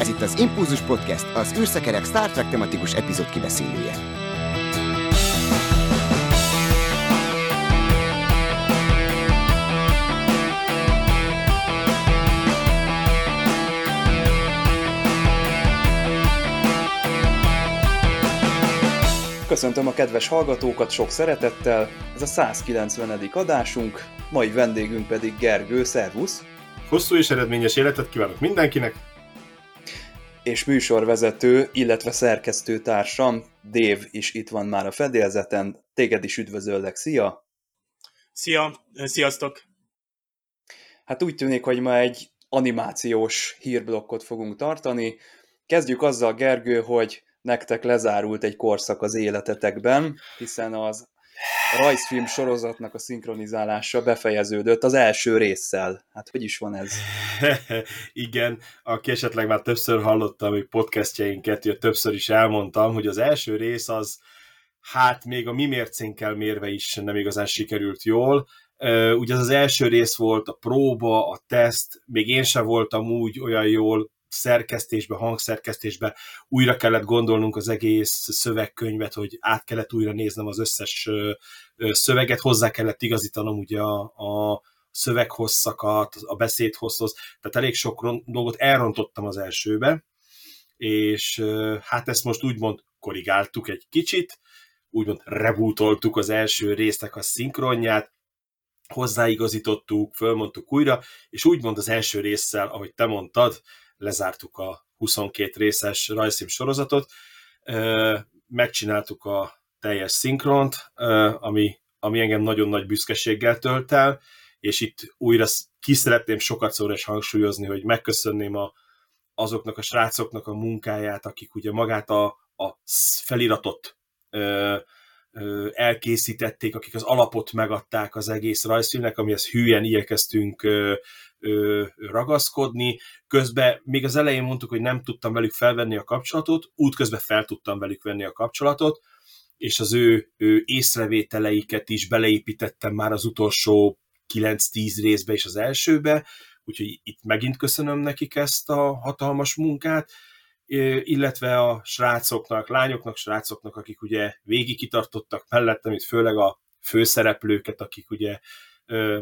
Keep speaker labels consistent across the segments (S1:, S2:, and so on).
S1: Ez itt az Impulzus Podcast, az űrszekerek Star Trek tematikus epizód kibeszélője.
S2: Köszöntöm a kedves hallgatókat sok szeretettel, ez a 190. adásunk, mai vendégünk pedig Gergő, szervusz!
S3: Hosszú és eredményes életet kívánok mindenkinek!
S2: És műsorvezető, illetve szerkesztő társam, Dév is itt van már a fedélzeten, téged is üdvözöllek, szia!
S4: Szia, sziasztok!
S2: Hát úgy tűnik, hogy ma egy animációs hírblokkot fogunk tartani. Kezdjük azzal, Gergő, hogy nektek lezárult egy korszak az életetekben, hiszen az rajzfilm sorozatnak a szinkronizálása befejeződött az első résszel. Hát hogy is van ez?
S3: Igen, aki esetleg már többször hallotta hogy podcastjainket, hogy többször is elmondtam, hogy az első rész az hát még a mi mércénkkel mérve is nem igazán sikerült jól. Ugye az az első rész volt a próba, a teszt, még én sem voltam úgy olyan jól szerkesztésbe, hangszerkesztésbe újra kellett gondolnunk az egész szövegkönyvet, hogy át kellett újra néznem az összes szöveget, hozzá kellett igazítanom ugye a, a szöveghosszakat, a beszédhosszhoz, tehát elég sok dolgot elrontottam az elsőbe, és hát ezt most úgymond korrigáltuk egy kicsit, úgymond rebootoltuk az első résznek a szinkronját, hozzáigazítottuk, fölmondtuk újra, és úgymond az első résszel, ahogy te mondtad, lezártuk a 22 részes rajzfilm sorozatot, megcsináltuk a teljes szinkront, ami, ami engem nagyon nagy büszkeséggel tölt el, és itt újra ki szeretném sokat szóra is hangsúlyozni, hogy megköszönném a, azoknak a srácoknak a munkáját, akik ugye magát a, a feliratot elkészítették, akik az alapot megadták az egész rajzfilmnek, amihez hülyen igyekeztünk ragaszkodni. Közben még az elején mondtuk, hogy nem tudtam velük felvenni a kapcsolatot, útközben fel tudtam velük venni a kapcsolatot, és az ő, ő észrevételeiket is beleépítettem már az utolsó 9-10 részbe és az elsőbe, úgyhogy itt megint köszönöm nekik ezt a hatalmas munkát, illetve a srácoknak, lányoknak, srácoknak, akik ugye végig kitartottak mellettem, itt főleg a főszereplőket, akik ugye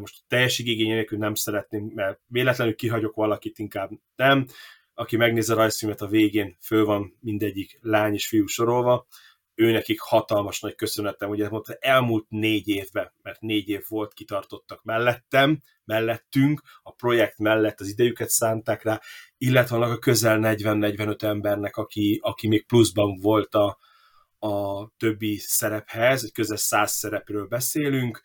S3: most teljeség igény nélkül nem szeretném, mert véletlenül kihagyok valakit, inkább nem. Aki megnézi a rajzfilmet a végén, föl van mindegyik lány és fiú sorolva, ő nekik hatalmas nagy köszönetem, ugye mondta, elmúlt négy évben, mert négy év volt, kitartottak mellettem, mellettünk, a projekt mellett az idejüket szánták rá, illetve vannak a közel 40-45 embernek, aki, aki még pluszban volt a, a többi szerephez, egy közel száz szerepről beszélünk,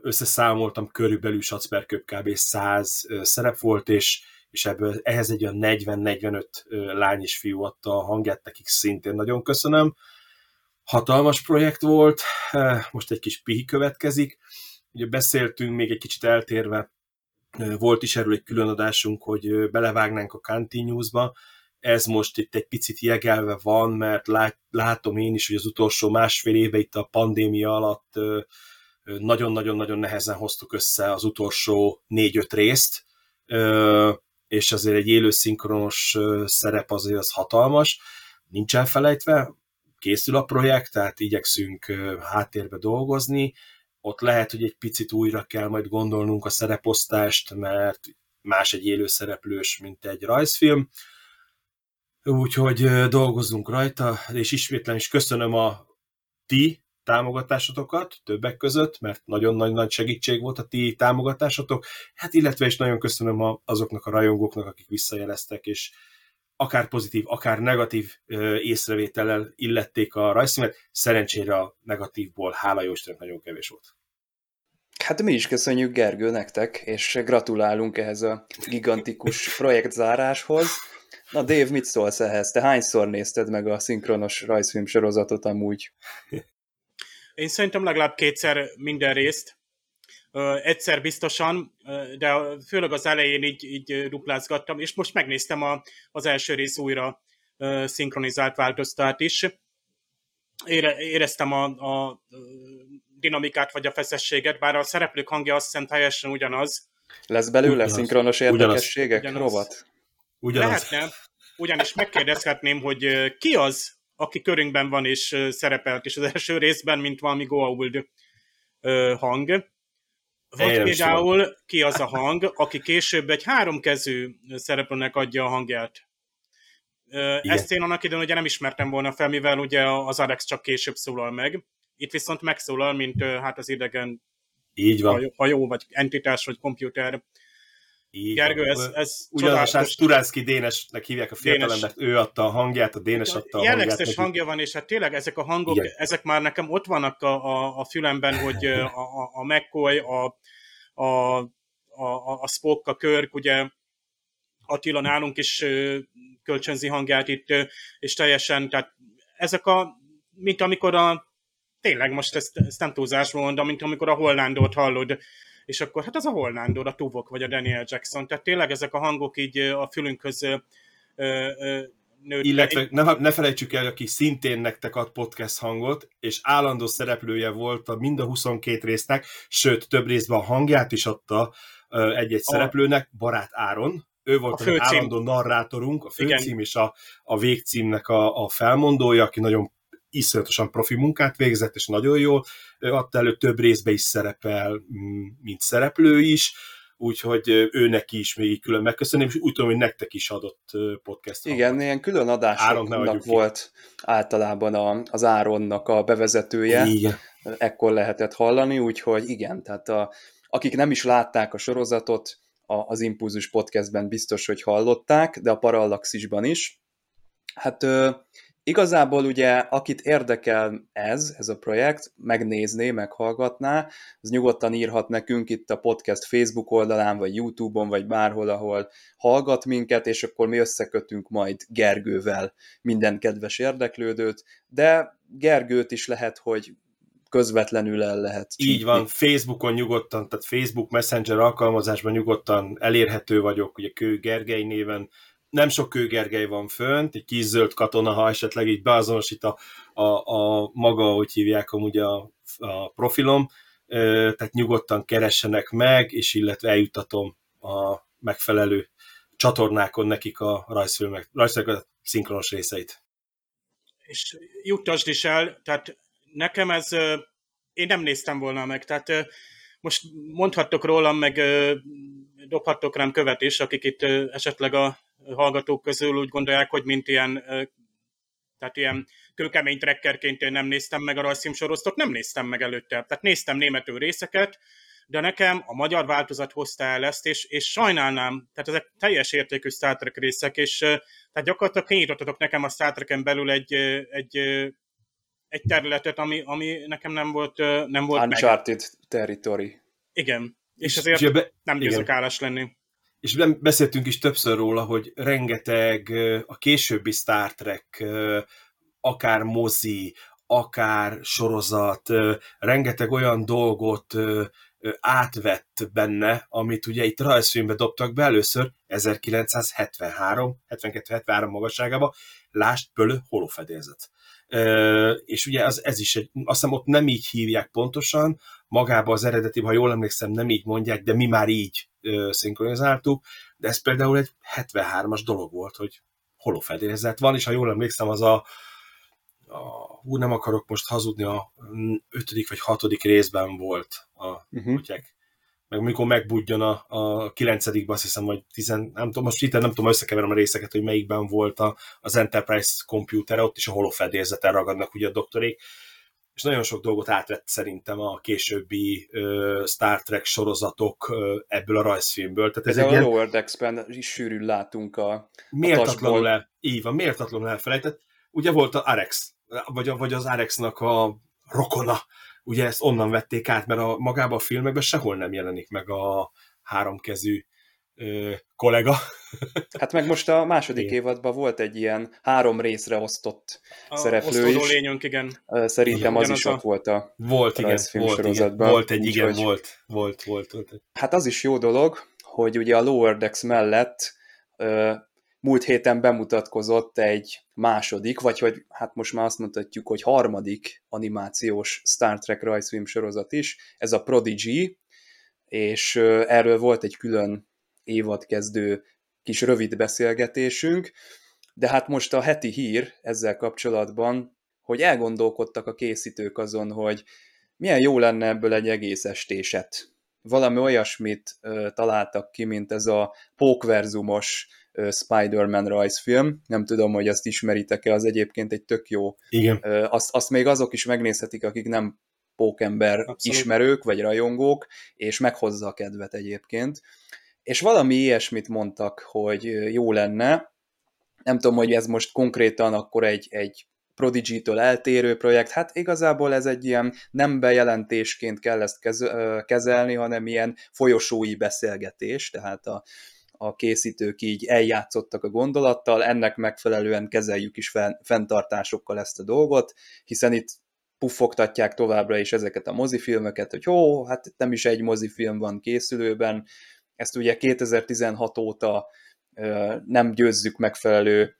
S3: összeszámoltam, körülbelül Schatzberg kb. 100 szerep volt, és, és ebből ehhez egy olyan 40-45 lány és fiú adta a hangját, nekik szintén nagyon köszönöm. Hatalmas projekt volt, most egy kis pihi következik. Ugye beszéltünk még egy kicsit eltérve, volt is erről egy különadásunk, hogy belevágnánk a Continuous-ba, ez most itt egy picit jegelve van, mert lát, látom én is, hogy az utolsó másfél éve itt a pandémia alatt nagyon-nagyon-nagyon nehezen hoztuk össze az utolsó négy-öt részt, és azért egy élő szinkronos szerep azért az hatalmas, nincs elfelejtve, készül a projekt, tehát igyekszünk háttérbe dolgozni, ott lehet, hogy egy picit újra kell majd gondolnunk a szereposztást, mert más egy élő szereplős, mint egy rajzfilm, úgyhogy dolgozzunk rajta, és ismétlen is köszönöm a ti támogatásotokat többek között, mert nagyon nagy, nagy segítség volt a ti támogatásotok, hát illetve is nagyon köszönöm a, azoknak a rajongóknak, akik visszajeleztek, és akár pozitív, akár negatív észrevétellel illették a rajzszínet, szerencsére a negatívból, hála jó Istennek, nagyon kevés volt.
S2: Hát mi is köszönjük Gergő nektek, és gratulálunk ehhez a gigantikus projektzáráshoz. Na Dave, mit szólsz ehhez? Te hányszor nézted meg a szinkronos rajzfilm sorozatot amúgy?
S4: Én szerintem legalább kétszer minden részt. Egyszer biztosan, de főleg az elején így, így duplázgattam, és most megnéztem a, az első rész újra szinkronizált változtát is. Ére, éreztem a, a dinamikát vagy a feszességet, bár a szereplők hangja azt hiszem teljesen ugyanaz.
S2: Lesz belőle ugyanaz. szinkronos érdekességek, ugyanaz. rovat?
S3: Ugyanaz.
S4: Lehetne, ugyanis megkérdezhetném, hogy ki az, aki körünkben van és szerepelt is az első részben, mint valami Goa'uld hang. Vagy
S3: Én
S4: például ki az a hang, aki később egy háromkezű szereplőnek adja a hangját. Igen. Ezt én annak idején ugye nem ismertem volna fel, mivel ugye az Alex csak később szólal meg. Itt viszont megszólal, mint hát az idegen
S3: Így van.
S4: hajó, hajó vagy entitás, vagy komputer.
S3: Így
S4: Gergő, ez, ez
S3: Ugyanis
S4: csodálatos.
S3: Turánszki Dénesnek hívják a fiatalembert, ő adta a hangját, a Dénes adta a.
S4: Jellegzetes hangja van, és hát tényleg ezek a hangok,
S3: Igen.
S4: ezek már nekem ott vannak a, a, a fülemben, hogy a, a, a McCoy, a, a, a, a Spock, a Körk, ugye Attila nálunk is kölcsönzi hangját itt, és teljesen, tehát ezek a, mint amikor a, tényleg most ezt, ezt nem túlzásból mondom, mint amikor a Hollandot hallod, és akkor hát az a Hollandor, a Tuvok, vagy a Daniel Jackson, tehát tényleg ezek a hangok így a fülünkhöz nőttek.
S3: Illetve ne, ne felejtsük el, aki szintén nektek ad podcast hangot, és állandó szereplője volt a mind a 22 résznek, sőt, több részben a hangját is adta egy-egy
S4: A-
S3: szereplőnek, Barát Áron. Ő volt
S4: A
S3: a, a
S4: főcím.
S3: állandó narrátorunk, a
S4: Igen.
S3: főcím és a, a végcímnek a, a felmondója, aki nagyon iszonyatosan profi munkát végzett, és nagyon jól adta elő, több részbe is szerepel, mm, mint szereplő is, úgyhogy ő neki is még külön megköszönöm, és úgy tudom, hogy nektek is adott podcast
S2: Igen,
S3: hangot.
S2: ilyen külön adásoknak
S3: ki.
S2: volt általában a, az Áronnak a bevezetője,
S3: Igen.
S2: ekkor lehetett hallani, úgyhogy igen, tehát a, akik nem is látták a sorozatot, a, az Impulzus podcastben biztos, hogy hallották, de a Parallaxisban is. Hát igazából ugye, akit érdekel ez, ez a projekt, megnézné, meghallgatná, az nyugodtan írhat nekünk itt a podcast Facebook oldalán, vagy YouTube-on, vagy bárhol, ahol hallgat minket, és akkor mi összekötünk majd Gergővel minden kedves érdeklődőt, de Gergőt is lehet, hogy közvetlenül el lehet
S3: Így
S2: csípni.
S3: van, Facebookon nyugodtan, tehát Facebook Messenger alkalmazásban nyugodtan elérhető vagyok, ugye Kő Gergely néven, nem sok Kő Gergely van fönt, egy kis zöld katona, ha esetleg így beazonosít a, a, a maga, hogy hívják amúgy a, a profilom, tehát nyugodtan keressenek meg, és illetve eljutatom a megfelelő csatornákon nekik a rajzfilmek, rajzfilmek szinkronos részeit.
S4: és juttasd is el, tehát nekem ez, én nem néztem volna meg, tehát most mondhattok rólam, meg dobhattok rám követ is, akik itt esetleg a hallgatók közül úgy gondolják, hogy mint ilyen, tehát ilyen kőkemény trekkerként én nem néztem meg a rajzfilm sorozatot, nem néztem meg előtte. Tehát néztem németül részeket, de nekem a magyar változat hozta el ezt, és, és sajnálnám, tehát ezek teljes értékű Star Trek részek, és tehát gyakorlatilag kinyitottatok nekem a Star Trek-en belül egy, egy, egy területet, ami, ami nekem nem volt, nem volt meg.
S2: Uncharted Territory.
S4: Igen, és,
S3: És
S4: ezért
S3: ugye be-
S4: nem győzök állás lenni.
S3: És nem- beszéltünk is többször róla, hogy rengeteg a későbbi Star Trek, akár mozi, akár sorozat, rengeteg olyan dolgot átvett benne, amit ugye itt rajzfilmbe dobtak be először 1973, 72-73 magasságába, lást Pölö holofedélzet. És ugye az, ez is egy, azt hiszem ott nem így hívják pontosan, magába az eredeti, ha jól emlékszem, nem így mondják, de mi már így szinkronizáltuk, de ez például egy 73-as dolog volt, hogy holofedélzet van, és ha jól emlékszem, az a, a hú, nem akarok most hazudni, a ötödik vagy hatodik részben volt a
S2: Uh-huh.
S3: kutyák. Meg mikor megbudjon a, a kilencedikben, azt hiszem, hogy tizen, nem tudom, most itt nem tudom, összekeverem a részeket, hogy melyikben volt a, az Enterprise komputere, ott is a holofedélzeten ragadnak ugye a doktorék, és nagyon sok dolgot átvett szerintem a későbbi ö, Star Trek sorozatok ö, ebből a rajzfilmből. Tehát ez egy
S2: a
S3: ilyen
S2: Lower Decks-ben is sűrűn látunk a...
S3: méltatlanul
S2: tasból.
S3: el, így van, méltatlanul elfelejtett. Ugye volt a Arex, vagy, a, vagy az Arexnak a rokona, ugye ezt onnan vették át, mert a, magában a filmekben sehol nem jelenik meg a háromkezű ö, kollega.
S2: Hát meg most a második
S3: Igen.
S2: évadban volt egy ilyen három részre osztott
S4: A
S2: szereplő is.
S4: lényünk, igen.
S2: Szerintem
S3: Igen,
S2: az is
S4: a-
S2: ott volt a...
S3: Volt, igen, volt, igen, volt egy, igen,
S2: úgyhogy-
S3: volt, volt, volt, volt.
S2: Hát az is jó dolog, hogy ugye a Lower Decks mellett ö, múlt héten bemutatkozott egy második, vagy hogy hát most már azt mondhatjuk, hogy harmadik animációs Star Trek rajzfilm sorozat is, ez a Prodigy, és erről volt egy külön évadkezdő kis rövid beszélgetésünk, De hát most a heti hír ezzel kapcsolatban, hogy elgondolkodtak a készítők azon, hogy milyen jó lenne ebből egy egész estéset. Valami olyasmit ö, találtak ki, mint ez a pókverzumos Spider-Man rajzfilm. Nem tudom, hogy azt ismeritek-e, az egyébként egy tök jó.
S3: Igen.
S2: Azt, azt még azok is megnézhetik, akik nem pókember Abszolút. ismerők vagy rajongók, és meghozza a kedvet egyébként. És valami ilyesmit mondtak, hogy jó lenne. Nem tudom, hogy ez most konkrétan akkor egy, egy Prodigy-től eltérő projekt, hát igazából ez egy ilyen nem bejelentésként kell ezt kezelni, hanem ilyen folyosói beszélgetés, tehát a, a készítők így eljátszottak a gondolattal, ennek megfelelően kezeljük is fenntartásokkal ezt a dolgot, hiszen itt puffogtatják továbbra is ezeket a mozifilmeket, hogy ó, hát nem is egy mozifilm van készülőben, ezt ugye 2016 óta nem győzzük megfelelő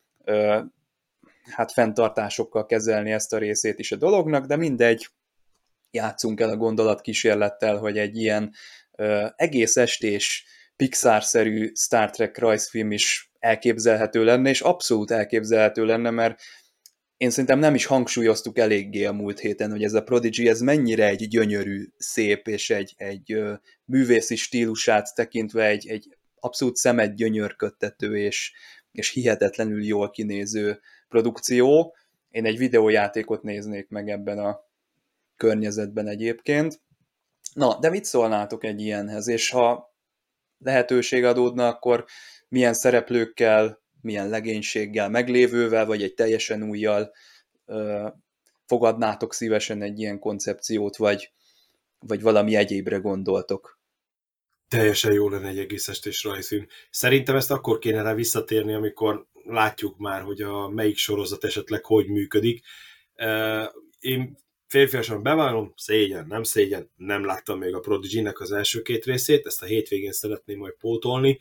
S2: hát fenntartásokkal kezelni ezt a részét is a dolognak, de mindegy, játszunk el a gondolatkísérlettel, hogy egy ilyen egész estés Pixar-szerű Star Trek rajzfilm is elképzelhető lenne, és abszolút elképzelhető lenne, mert én szerintem nem is hangsúlyoztuk eléggé a múlt héten, hogy ez a Prodigy, ez mennyire egy gyönyörű, szép, és egy, egy művészi stílusát tekintve egy, egy abszolút szemet gyönyörködtető, és, és hihetetlenül jól kinéző produkció. Én egy videójátékot néznék meg ebben a környezetben egyébként. Na, de mit szólnátok egy ilyenhez, és ha lehetőség adódna, akkor milyen szereplőkkel milyen legénységgel, meglévővel, vagy egy teljesen újjal fogadnátok szívesen egy ilyen koncepciót, vagy, vagy valami egyébre gondoltok?
S3: Teljesen jó lenne egy egész estés rajzfilm. Szerintem ezt akkor kéne rá visszatérni, amikor látjuk már, hogy a melyik sorozat esetleg hogy működik. Én férfiasan bevállalom, szégyen, nem szégyen, nem láttam még a prodigy az első két részét, ezt a hétvégén szeretném majd pótolni,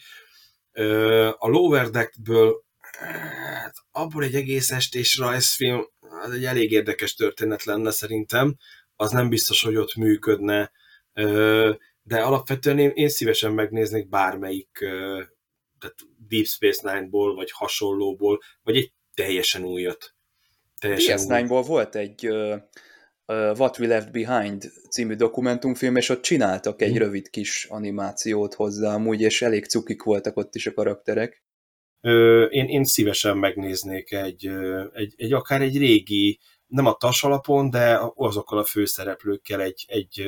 S3: a Lower Deckből hát, abból egy egész estés rajzfilm, az egy elég érdekes történet lenne szerintem, az nem biztos, hogy ott működne, de alapvetően én, én szívesen megnéznék bármelyik tehát Deep Space Nine-ból, vagy hasonlóból, vagy egy teljesen újat.
S2: Teljesen DS9-ból volt egy What We Left Behind című dokumentumfilm, és ott csináltak egy mm. rövid kis animációt hozzá amúgy, és elég cukik voltak ott is a karakterek.
S3: Ö, én, én szívesen megnéznék egy, egy, egy akár egy régi, nem a tas alapon, de azokkal a főszereplőkkel egy, egy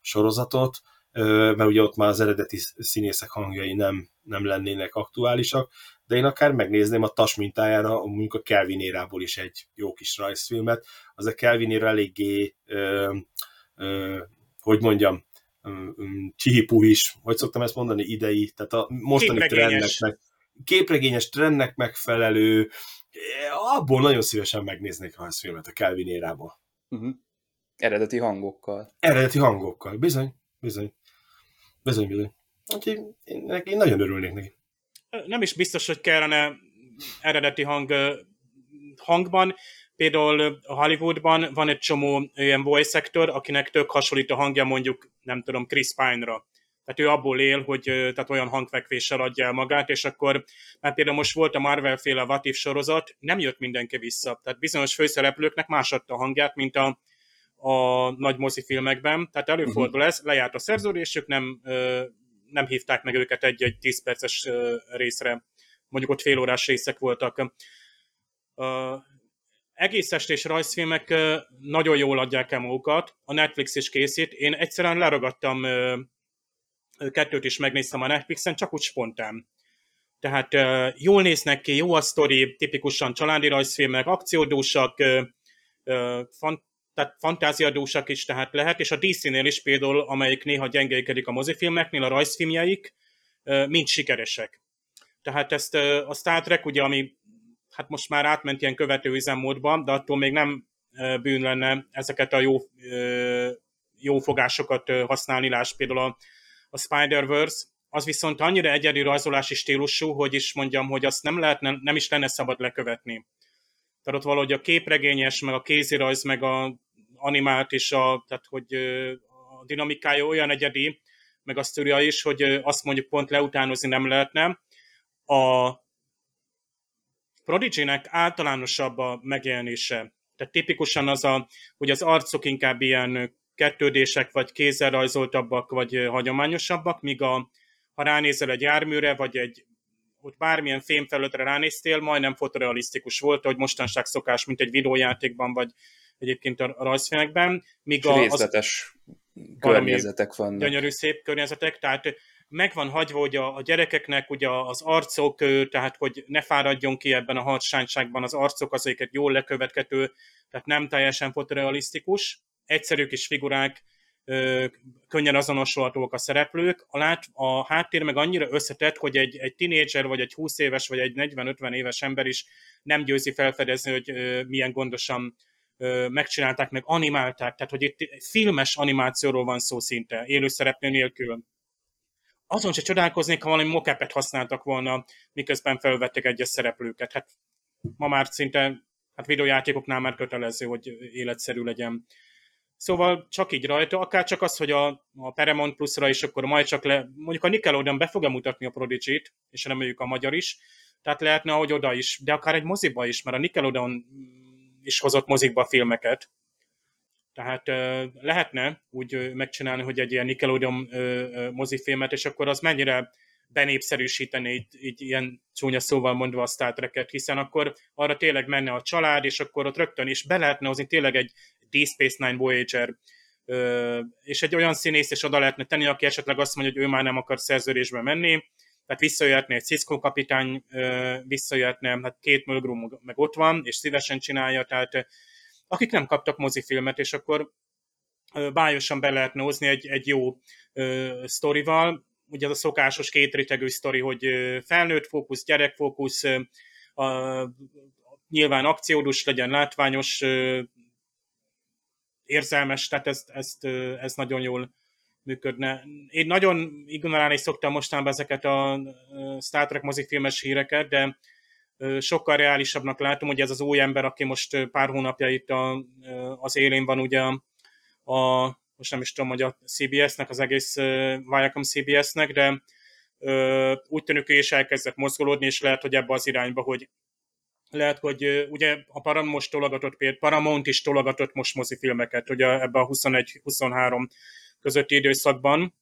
S3: sorozatot, mert ugye ott már az eredeti színészek hangjai nem, nem lennének aktuálisak, de én akár megnézném a tas mintájára mondjuk a Kelvin érából is egy jó kis rajzfilmet. Az a Kelvin éra eléggé, ö, ö, hogy mondjam, is, hogy szoktam ezt mondani, idei, tehát a mostani trendnek, meg, képregényes trendnek megfelelő, abból nagyon szívesen megnéznék rajzfilmet a Kelvin érából.
S2: Uh-huh. Eredeti hangokkal.
S3: Eredeti hangokkal, bizony, bizony. Bizony, bizony. Úgyhogy én, én nagyon örülnék neki
S4: nem is biztos, hogy kellene eredeti hang hangban. Például Hollywoodban van egy csomó ilyen voice actor, akinek tök hasonlít a hangja mondjuk, nem tudom, Chris Pine-ra. Tehát ő abból él, hogy tehát olyan hangfekvéssel adja el magát, és akkor, mert például most volt a Marvel-féle Vatif sorozat, nem jött mindenki vissza. Tehát bizonyos főszereplőknek más adta a hangját, mint a, a nagy mozifilmekben. Tehát előfordul uh-huh. ez, lejárt a szerződésük, nem nem hívták meg őket egy-egy 10 perces részre, mondjuk ott félórás részek voltak. Egész estés rajzfilmek nagyon jól adják el magukat, a Netflix is készít. Én egyszerűen leragadtam kettőt is megnéztem a Netflixen, csak úgy spontán. Tehát jól néznek ki, jó a sztori, tipikusan családi rajzfilmek, akciódúsak, fant- tehát fantáziadúsak is tehát lehet, és a DC-nél is például, amelyik néha gyengékedik a mozifilmeknél, a rajzfilmjeik mind sikeresek. Tehát ezt a Star Trek, ugye, ami hát most már átment ilyen követő üzemmódba, de attól még nem bűn lenne ezeket a jó, jó fogásokat használni, láss például a, a Spider-Verse, az viszont annyira egyedi rajzolási stílusú, hogy is mondjam, hogy azt nem, lehetne, nem is lenne szabad lekövetni. Tehát ott valahogy a képregényes, meg a kézirajz, meg a animált és a, tehát hogy a dinamikája olyan egyedi, meg a sztoria is, hogy azt mondjuk pont leutánozni nem lehetne. A Prodigy-nek általánosabb a megjelenése. Tehát tipikusan az, a, hogy az arcok inkább ilyen kettődések, vagy kézzel rajzoltabbak, vagy hagyományosabbak, míg a, ha ránézel egy járműre, vagy egy hogy bármilyen fémfelületre ránéztél, majdnem fotorealisztikus volt, hogy mostanság szokás, mint egy videójátékban, vagy egyébként a rajzfilmekben.
S2: Míg a, részletes az, környezetek vannak.
S4: Gyönyörű, szép környezetek, tehát meg van hagyva, hogy a, a gyerekeknek ugye az arcok, tehát hogy ne fáradjon ki ebben a harsányságban az arcok, azok jól lekövethető, tehát nem teljesen fotorealisztikus, egyszerű kis figurák, könnyen azonosolhatók a szereplők, a, lát, a háttér meg annyira összetett, hogy egy, egy tinédzser, vagy egy 20 éves, vagy egy 40-50 éves ember is nem győzi felfedezni, hogy milyen gondosan megcsinálták, meg animálták, tehát hogy itt filmes animációról van szó szinte, élő szereplő nélkül. Azon se csodálkoznék, ha valami mokepet használtak volna, miközben felvettek egyes szereplőket. Hát ma már szinte hát videójátékoknál már kötelező, hogy életszerű legyen. Szóval csak így rajta, akár csak az, hogy a, a Paramount Plus-ra is akkor majd csak le, mondjuk a Nickelodeon be fogja mutatni a Prodigy-t, és reméljük a magyar is, tehát lehetne, hogy oda is, de akár egy moziba is, mert a Nickelodeon is hozott mozikba filmeket, tehát lehetne úgy megcsinálni, hogy egy ilyen Nickelodeon mozifilmet, és akkor az mennyire benépszerűsíteni így, így ilyen csúnya szóval mondva a Star Trek-et, hiszen akkor arra tényleg menne a család, és akkor ott rögtön is be lehetne hozni tényleg egy Deep Space Nine Voyager, és egy olyan színész is oda lehetne tenni, aki esetleg azt mondja, hogy ő már nem akar szerződésbe menni, tehát visszajöhetne egy Cisco kapitány, visszajöhetne, hát két Mulgrew meg ott van, és szívesen csinálja, tehát akik nem kaptak mozifilmet, és akkor bájosan be lehetne hozni egy, egy jó sztorival, ugye az a szokásos kétritegű sztori, hogy felnőtt fókusz, gyerekfókusz, a, nyilván akciódus legyen, látványos, érzelmes, tehát ezt, ezt, ez nagyon jól működne. Én nagyon ignorálni szoktam mostanában ezeket a Star Trek mozifilmes híreket, de sokkal reálisabbnak látom, hogy ez az új ember, aki most pár hónapja itt a, az élén van ugye a, most nem is tudom, hogy a CBS-nek, az egész Viacom CBS-nek, de úgy tűnik, hogy is elkezdett mozgolódni, és lehet, hogy ebbe az irányba, hogy lehet, hogy ugye a Paramount most tologatott, Paramount is tologatott most mozifilmeket, ugye ebbe a 21-23 közötti időszakban,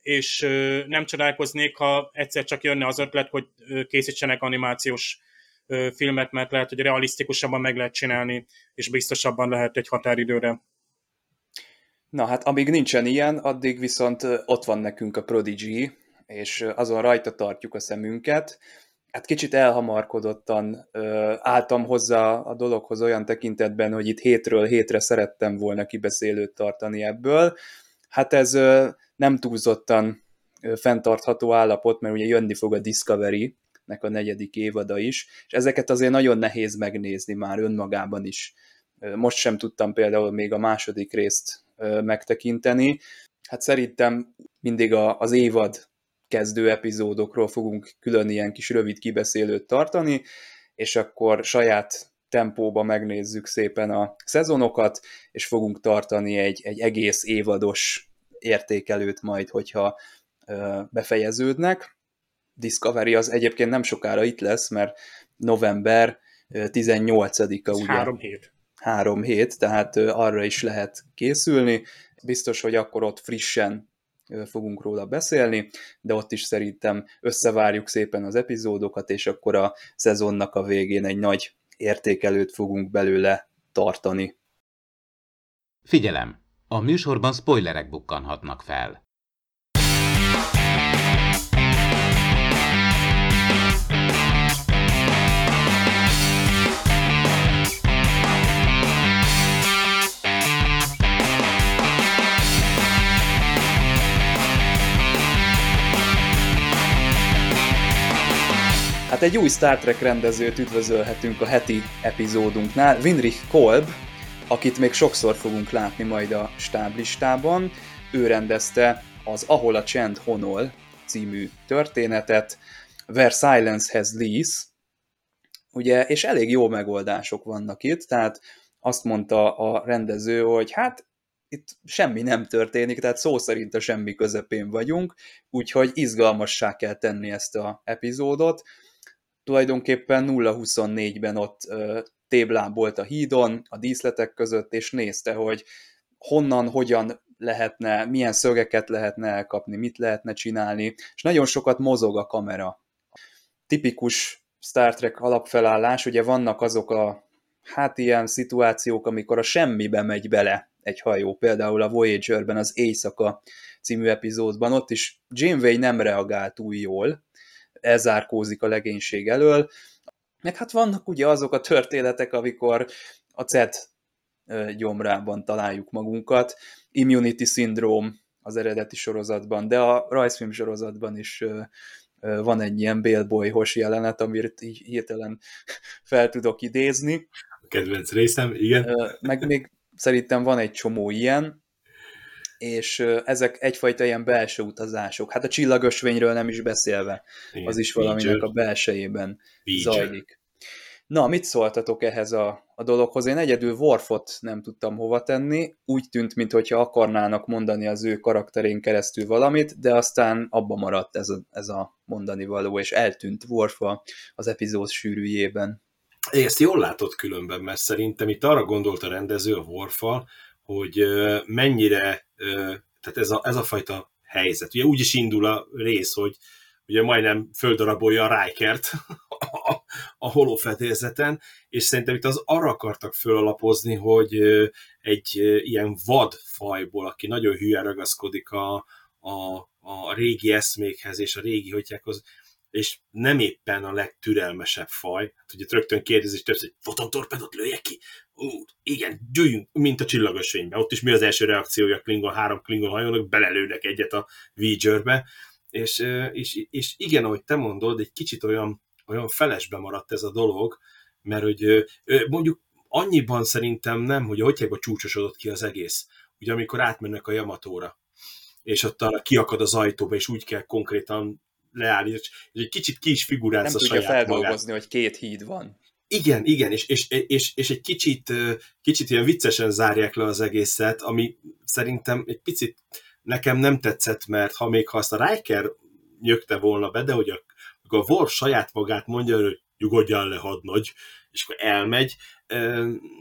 S4: és nem csodálkoznék, ha egyszer csak jönne az ötlet, hogy készítsenek animációs filmet, mert lehet, hogy realisztikusabban meg lehet csinálni, és biztosabban lehet egy határidőre.
S2: Na hát, amíg nincsen ilyen, addig viszont ott van nekünk a Prodigy, és azon rajta tartjuk a szemünket. Hát kicsit elhamarkodottan ö, álltam hozzá a dologhoz olyan tekintetben, hogy itt hétről hétre szerettem volna kibeszélőt tartani ebből. Hát ez ö, nem túlzottan ö, fenntartható állapot, mert ugye jönni fog a Discovery, nek a negyedik évada is, és ezeket azért nagyon nehéz megnézni már önmagában is. Most sem tudtam például még a második részt megtekinteni. Hát szerintem mindig a, az évad kezdő epizódokról fogunk külön ilyen kis rövid kibeszélőt tartani, és akkor saját tempóba megnézzük szépen a szezonokat, és fogunk tartani egy, egy egész évados értékelőt majd, hogyha ö, befejeződnek. Discovery az egyébként nem sokára itt lesz, mert november 18-a ugye.
S4: Három hét
S2: három hét, tehát arra is lehet készülni. Biztos, hogy akkor ott frissen fogunk róla beszélni, de ott is szerintem összevárjuk szépen az epizódokat, és akkor a szezonnak a végén egy nagy értékelőt fogunk belőle tartani.
S5: Figyelem! A műsorban spoilerek bukkanhatnak fel.
S2: Hát egy új Star Trek rendezőt üdvözölhetünk a heti epizódunknál, Winrich Kolb, akit még sokszor fogunk látni majd a stáblistában. Ő rendezte az Ahol a csend honol című történetet, Where Silence Has Lease, ugye, és elég jó megoldások vannak itt, tehát azt mondta a rendező, hogy hát itt semmi nem történik, tehát szó szerint a semmi közepén vagyunk, úgyhogy izgalmassá kell tenni ezt a epizódot, tulajdonképpen 0-24-ben ott téblábolt a hídon, a díszletek között, és nézte, hogy honnan, hogyan lehetne, milyen szögeket lehetne elkapni, mit lehetne csinálni, és nagyon sokat mozog a kamera. Tipikus Star Trek alapfelállás, ugye vannak azok a hát ilyen szituációk, amikor a semmibe megy bele egy hajó, például a Voyager-ben az Éjszaka című epizódban, ott is Janeway nem reagált új jól, elzárkózik a legénység elől, meg hát vannak ugye azok a történetek, amikor a CET gyomrában találjuk magunkat, Immunity Syndrome az eredeti sorozatban, de a rajzfilm sorozatban is van egy ilyen bélbolyhos jelenet, amit így hirtelen fel tudok idézni.
S3: A kedvenc részem, igen.
S2: Meg még szerintem van egy csomó ilyen, és ezek egyfajta ilyen belső utazások. Hát a csillagösvényről nem is beszélve, igen, az is valaminek a belsejében zajlik. Na, mit szóltatok ehhez a, a dologhoz? Én egyedül Worfot nem tudtam hova tenni, úgy tűnt, mintha akarnának mondani az ő karakterén keresztül valamit, de aztán abba maradt ez a, ez a mondani való, és eltűnt Worf az epizód sűrűjében.
S3: Ezt jól látod különben, mert szerintem itt arra gondolt a rendező a Worfal, hogy mennyire, tehát ez a, ez a fajta helyzet. Ugye úgy is indul a rész, hogy ugye majdnem földarabolja a Rikert a, a holófedélzeten, és szerintem itt az arra akartak fölalapozni, hogy egy ilyen vad fajból, aki nagyon hülyen ragaszkodik a, a, a régi eszmékhez és a régi hotyákhoz, és nem éppen a legtürelmesebb faj. Hát ugye rögtön kérdezi többször, hogy fotontorpedot lője ki? Ú, igen, gyújjunk, mint a csillagos fényben. Ott is mi az első reakciója Klingon, három Klingon hajónak, belelőnek egyet a Voyager-be, és, és, és igen, ahogy te mondod, egy kicsit olyan, olyan felesbe maradt ez a dolog, mert hogy mondjuk annyiban szerintem nem, hogy a csúcsosodott ki az egész. Ugye amikor átmennek a Yamatóra, és ott arra kiakad az ajtóba, és úgy kell konkrétan leállni, és egy kicsit ki is figurálsz
S2: Nem
S3: a
S2: tudja feldolgozni, magát. hogy két híd van.
S3: Igen, igen, és, és, és, és egy kicsit, kicsit ilyen viccesen zárják le az egészet, ami szerintem egy picit nekem nem tetszett, mert ha még ha azt a Riker nyögte volna be, de hogy a, a Worf saját magát mondja, hogy nyugodjál le, hadnagy, és akkor elmegy.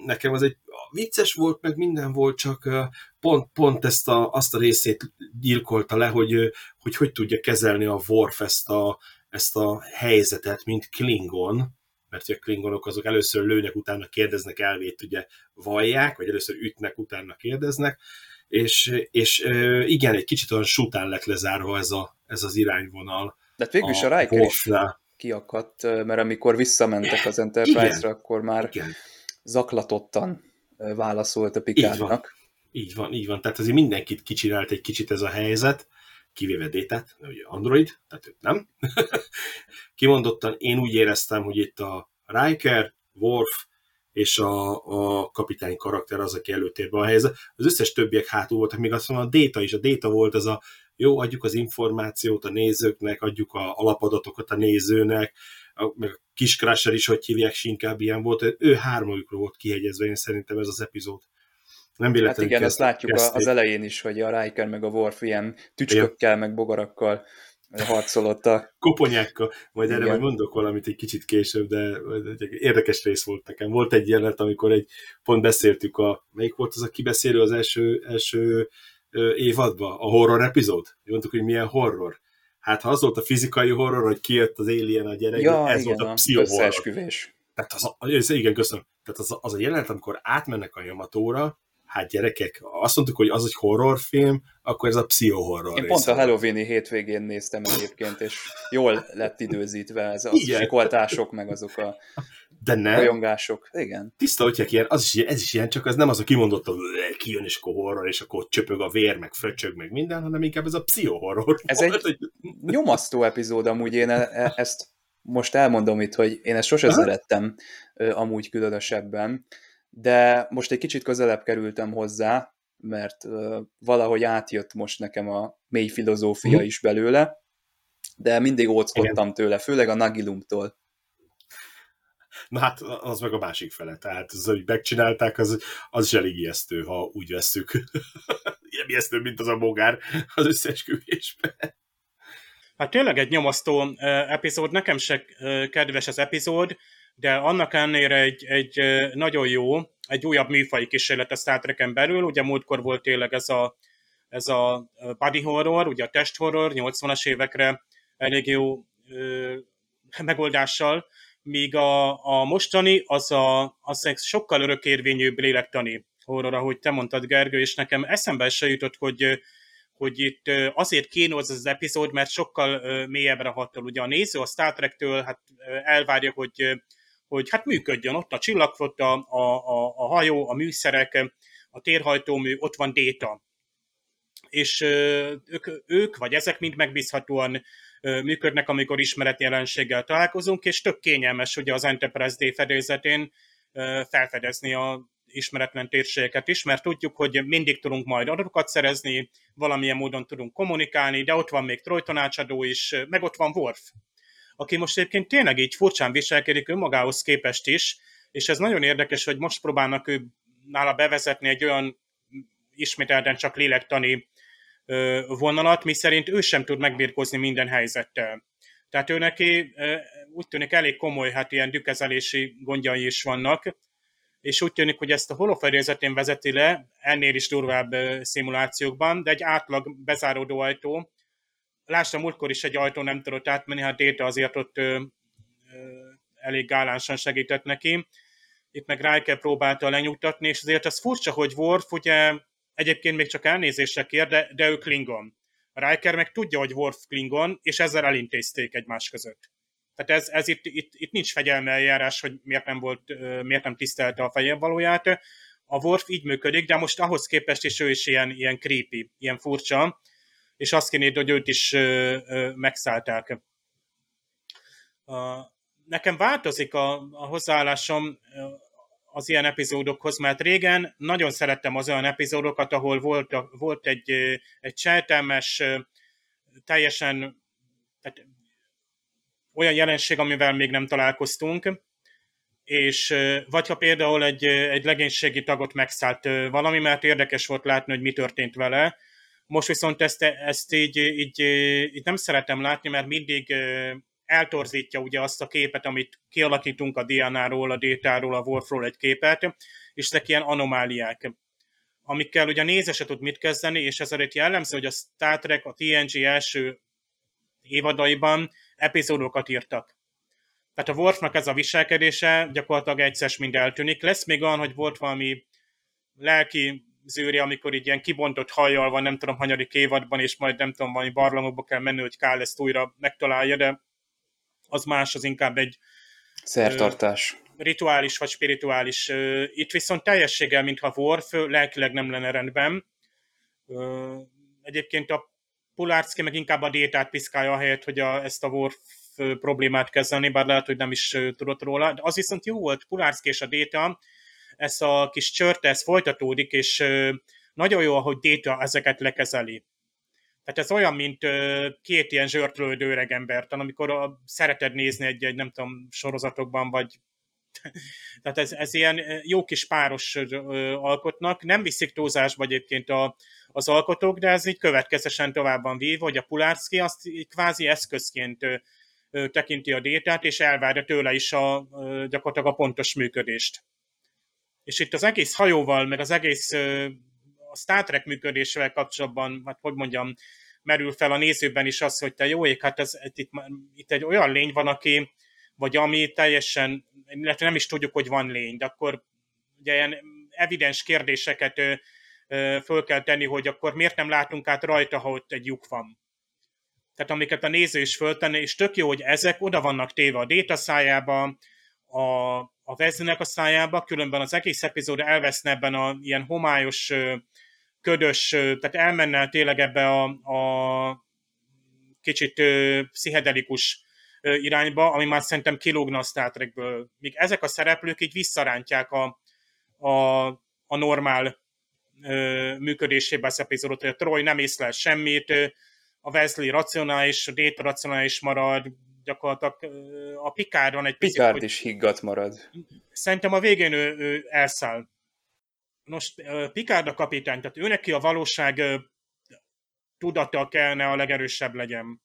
S3: Nekem az egy vicces volt, meg minden volt, csak pont, pont ezt a, azt a részét gyilkolta le, hogy, hogy hogy tudja kezelni a Worf ezt a, ezt a helyzetet, mint Klingon, mert a klingonok azok először lőnek, utána kérdeznek, elvét ugye vallják, vagy először ütnek, utána kérdeznek, és, és igen, egy kicsit olyan sután lett lezárva ez, a, ez az irányvonal.
S2: De végül is a, a Riker is kiakadt, mert amikor visszamentek az Enterprise-ra, akkor már igen. zaklatottan válaszolt a Pikárnak.
S3: Így, így van, így van. Tehát azért mindenkit kicsinált egy kicsit ez a helyzet, kivéve Détát, ugye Android, tehát őt nem. Kimondottan én úgy éreztem, hogy itt a Riker, Worf és a, a kapitány karakter az, aki előtérben a helyzet. Az összes többiek hátul voltak, még azt mondom, a Déta is, a Déta volt az a jó, adjuk az információt a nézőknek, adjuk a alapadatokat a nézőnek, a, meg a kis Crusher is, hogy hívják, inkább ilyen volt. Ő hármajukról volt kihegyezve, én szerintem ez az epizód.
S2: Nem véletlenül Hát igen, kezd, azt látjuk kezdték. az elején is, hogy a Riker meg a Worf ilyen tücskökkel, meg bogarakkal harcolott a...
S3: Koponyákkal, majd igen. erre majd mondok valamit egy kicsit később, de érdekes rész volt nekem. Volt egy jelenet, amikor egy pont beszéltük a, melyik volt az a kibeszélő az első, első évadban, a horror epizód? Mondtuk, hogy milyen horror. Hát ha az volt a fizikai horror, hogy kijött az alien a gyerek,
S2: ja,
S3: ez
S2: igen,
S3: volt a
S2: pszichohorror.
S3: Tehát az a, igen, köszönöm. Tehát az a, az a jelenet, amikor átmennek a Yamatóra, hát gyerekek, azt mondtuk, hogy az egy horrorfilm, akkor ez a pszichohorror
S2: Én pont a Halloweeni hétvégén néztem egyébként, és jól lett időzítve ez a sikoltások, meg azok a de nem. Rajongások, igen.
S3: Tiszta, hogyha ilyen, az is, ez is ilyen, csak az nem az a kimondott, hogy kijön és akkor horror, és akkor csöpög a vér, meg fröcsög, meg minden, hanem inkább ez a pszichohorror.
S2: Ez volt, egy hogy... nyomasztó epizód amúgy, én e- e- ezt most elmondom itt, hogy én ezt sose Aha. szerettem amúgy különösebben, de most egy kicsit közelebb kerültem hozzá, mert valahogy átjött most nekem a mély filozófia uh-huh. is belőle, de mindig óckodtam tőle, főleg a Nagilumtól.
S3: Na hát az meg a másik fele, tehát az, hogy megcsinálták, az, az is elég ijesztő, ha úgy veszük. Ilyen ijesztő, mint az a bogár az összesküvésben.
S4: Hát tényleg egy nyomasztó epizód, nekem se kedves az epizód, de annak ennél egy, egy nagyon jó, egy újabb műfai kísérlet a Star Trek-en belül, ugye múltkor volt tényleg ez a, ez a body horror, ugye a test horror, 80-as évekre elég jó ö, megoldással, míg a, a mostani az, a, az egy sokkal örökérvényűbb lélektani horror, ahogy te mondtad, Gergő, és nekem eszembe se jutott, hogy hogy itt azért kínos az epizód, mert sokkal mélyebbre hatol. Ugye a néző a Star Trek-től hát elvárja, hogy, hogy hát működjön ott a csillagflotta, a, a, a hajó, a műszerek, a térhajtómű, ott van déta. És ők, ők, vagy ezek mind megbízhatóan működnek, amikor ismeretjelenséggel találkozunk, és tök kényelmes ugye az Enterprise D fedélzetén felfedezni a ismeretlen térségeket is, mert tudjuk, hogy mindig tudunk majd adatokat szerezni, valamilyen módon tudunk kommunikálni, de ott van még Troy tanácsadó is, meg ott van Worf, aki most egyébként tényleg így furcsán viselkedik önmagához képest is, és ez nagyon érdekes, hogy most próbálnak ő nála bevezetni egy olyan ismételten csak lélektani vonalat, mi szerint ő sem tud megbírkozni minden helyzettel. Tehát ő neki úgy tűnik elég komoly, hát ilyen dükezelési gondjai is vannak, és úgy tűnik, hogy ezt a holofedélzetén vezeti le, ennél is durvább szimulációkban, de egy átlag bezáródó ajtó. Lástam múltkor is egy ajtó nem tudott átmenni, hát Déta azért ott ö, ö, elég gálánsan segített neki. Itt meg Riker próbálta lenyugtatni, és azért az furcsa, hogy Worf ugye egyébként még csak elnézésre kér, de, de ő Klingon. Riker meg tudja, hogy Worf Klingon, és ezzel elintézték egymás között. Tehát ez, ez itt, itt, itt nincs fegyelme eljárás, hogy miért nem, volt, miért nem tisztelte a fejemvalóját. A Worf így működik, de most ahhoz képest is ő is ilyen, ilyen creepy, ilyen furcsa, és azt kéne, hogy őt is megszállták. Nekem változik a, a hozzáállásom az ilyen epizódokhoz, mert régen nagyon szerettem az olyan epizódokat, ahol volt, volt egy, egy sejtelmes, teljesen tehát olyan jelenség, amivel még nem találkoztunk, és vagy ha például egy, egy legénységi tagot megszállt valami, mert érdekes volt látni, hogy mi történt vele. Most viszont ezt, ezt így, így, így nem szeretem látni, mert mindig eltorzítja ugye azt a képet, amit kialakítunk a DNA-ról, a Détáról, a Wolfról egy képet, és ezek ilyen anomáliák amikkel ugye a néző se tud mit kezdeni, és ezért jellemző, hogy a Star Trek a TNG első évadaiban epizódokat írtak. Tehát a Worfnak ez a viselkedése gyakorlatilag egyszer mind eltűnik. Lesz még olyan, hogy volt valami lelki zőri, amikor így ilyen kibontott hajjal van, nem tudom, hanyadik évadban, és majd nem tudom, valami barlangokba kell menni, hogy Kál ezt újra megtalálja, de az más, az inkább egy
S2: szertartás.
S4: Ö, rituális vagy spirituális. Itt viszont teljességgel, mintha Worf lelkileg nem lenne rendben. Ö, egyébként a Pulárszki meg inkább a diétát piszkálja helyett, hogy a, ezt a Worf problémát kezelni, bár lehet, hogy nem is tudott róla. De az viszont jó volt, Pulárszki és a Déta, ez a kis csörte, ez folytatódik, és nagyon jó, ahogy Déta ezeket lekezeli. Tehát ez olyan, mint két ilyen zsörtlődő öreg embert, amikor szereted nézni egy, egy, nem tudom, sorozatokban, vagy tehát ez, ez ilyen jó kis páros alkotnak, nem viszik túlzásba egyébként a, az alkotók, de ez így következesen tovább van vív, hogy a Pulárszki azt kvázi eszközként tekinti a détát, és elvárja tőle is a, gyakorlatilag a pontos működést. És itt az egész hajóval, meg az egész a Star Trek működésével kapcsolatban, hát hogy mondjam, merül fel a nézőben is az, hogy te jó ég, hát ez, itt, itt egy olyan lény van, aki, vagy ami teljesen, illetve nem is tudjuk, hogy van lény, de akkor ugye ilyen evidens kérdéseket föl kell tenni, hogy akkor miért nem látunk át rajta, ha ott egy lyuk van. Tehát amiket a néző is föltenne, és tök jó, hogy ezek oda vannak téve a déta szájába, a, a vezőnek a szájába, különben az egész epizód elveszne ebben a ilyen homályos, ködös, tehát elmenne tényleg ebbe a, a kicsit pszichedelikus irányba, ami már szerintem kilógna a Star Trekből. Míg ezek a szereplők így visszarántják a, a, a normál működésébe az epizódot, hogy a Troy nem észlel semmit, a Wesley racionális, a Data racionális marad, gyakorlatilag a Picardon egy
S2: picit... Picard is higgadt marad.
S4: Szerintem a végén ő, ő elszáll. Most Picard a kapitány, tehát ő neki a valóság tudata kellene a legerősebb legyen.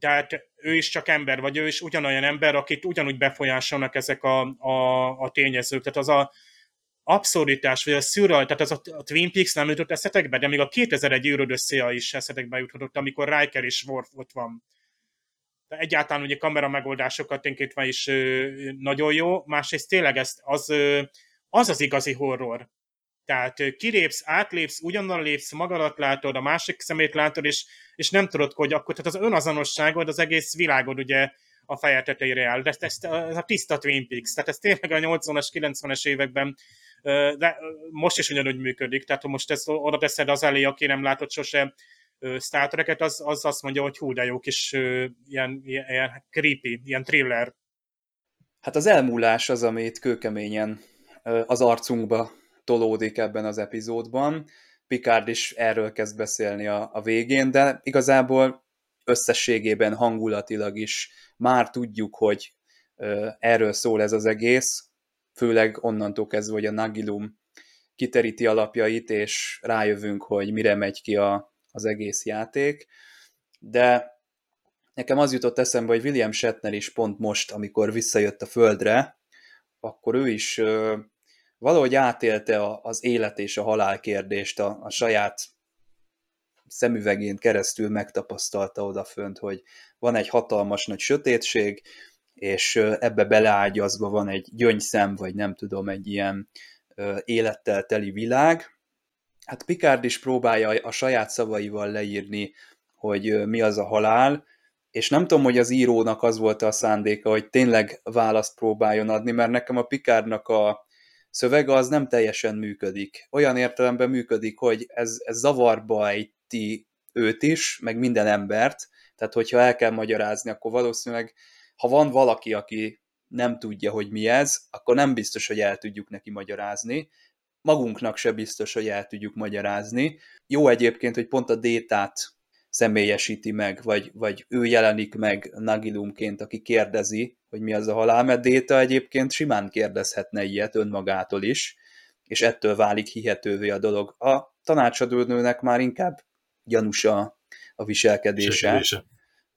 S4: Tehát ő is csak ember, vagy ő is ugyanolyan ember, akit ugyanúgy befolyásolnak ezek a, a, a tényezők. Tehát az a abszurditás, vagy a szürreal, tehát az a, Twin Peaks nem jutott eszetekbe, de még a 2001 űrödösszéa is eszetekbe juthatott, amikor Riker és Worf ott van. De egyáltalán ugye kamera megoldásokat ténkítve is ö, nagyon jó, másrészt tényleg ezt, az, ö, az az igazi horror. Tehát kilépsz, átlépsz, ugyannan lépsz, magadat látod, a másik szemét látod, és, és nem tudod, hogy akkor, tehát az önazonosságod, az egész világod ugye a feje áll. De ez, ez a tiszta Twin Peaks, tehát ez tényleg a 80-as, 90-es években de most is ugyanúgy működik, tehát ha most ezt oda teszed az elé, aki nem látott sose Star Trek-et, az, az azt mondja, hogy hú, de jó kis ilyen, ilyen creepy, ilyen thriller.
S2: Hát az elmúlás az, amit kőkeményen az arcunkba tolódik ebben az epizódban. Picard is erről kezd beszélni a, a végén, de igazából összességében hangulatilag is már tudjuk, hogy erről szól ez az egész, főleg onnantól kezdve, hogy a Nagilum kiteríti alapjait, és rájövünk, hogy mire megy ki a, az egész játék. De nekem az jutott eszembe, hogy William Shatner is pont most, amikor visszajött a Földre, akkor ő is ö, valahogy átélte a, az élet és a halál kérdést a, a saját szemüvegén keresztül megtapasztalta odafönt, hogy van egy hatalmas nagy sötétség, és ebbe beleágyazva van egy gyöngyszem, vagy nem tudom, egy ilyen élettel teli világ. Hát Picard is próbálja a saját szavaival leírni, hogy mi az a halál, és nem tudom, hogy az írónak az volt a szándéka, hogy tényleg választ próbáljon adni, mert nekem a Picardnak a szövege az nem teljesen működik. Olyan értelemben működik, hogy ez, ez zavarba ejti őt is, meg minden embert, tehát hogyha el kell magyarázni, akkor valószínűleg ha van valaki, aki nem tudja, hogy mi ez, akkor nem biztos, hogy el tudjuk neki magyarázni. Magunknak se biztos, hogy el tudjuk magyarázni. Jó egyébként, hogy pont a détát személyesíti meg, vagy, vagy ő jelenik meg Nagilumként, aki kérdezi, hogy mi az a halál, mert Déta egyébként simán kérdezhetne ilyet önmagától is, és ettől válik hihetővé a dolog. A tanácsadónőnek már inkább gyanús a, a viselkedése. viselkedése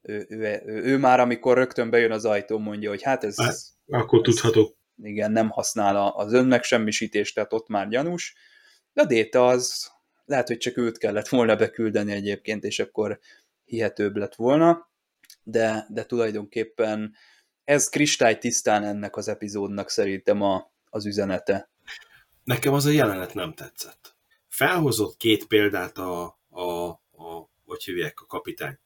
S2: ő, ő, ő, ő már amikor rögtön bejön az ajtó, mondja, hogy hát ez... Hát,
S3: akkor ez, tudható.
S2: Igen, nem használ az önmegsemmisítést, tehát ott már gyanús. De a Déta az lehet, hogy csak őt kellett volna beküldeni egyébként, és akkor hihetőbb lett volna, de, de tulajdonképpen ez kristály tisztán ennek az epizódnak szerintem a, az üzenete.
S3: Nekem az a jelenet nem tetszett. Felhozott két példát a, a, a hogy hívják, a kapitány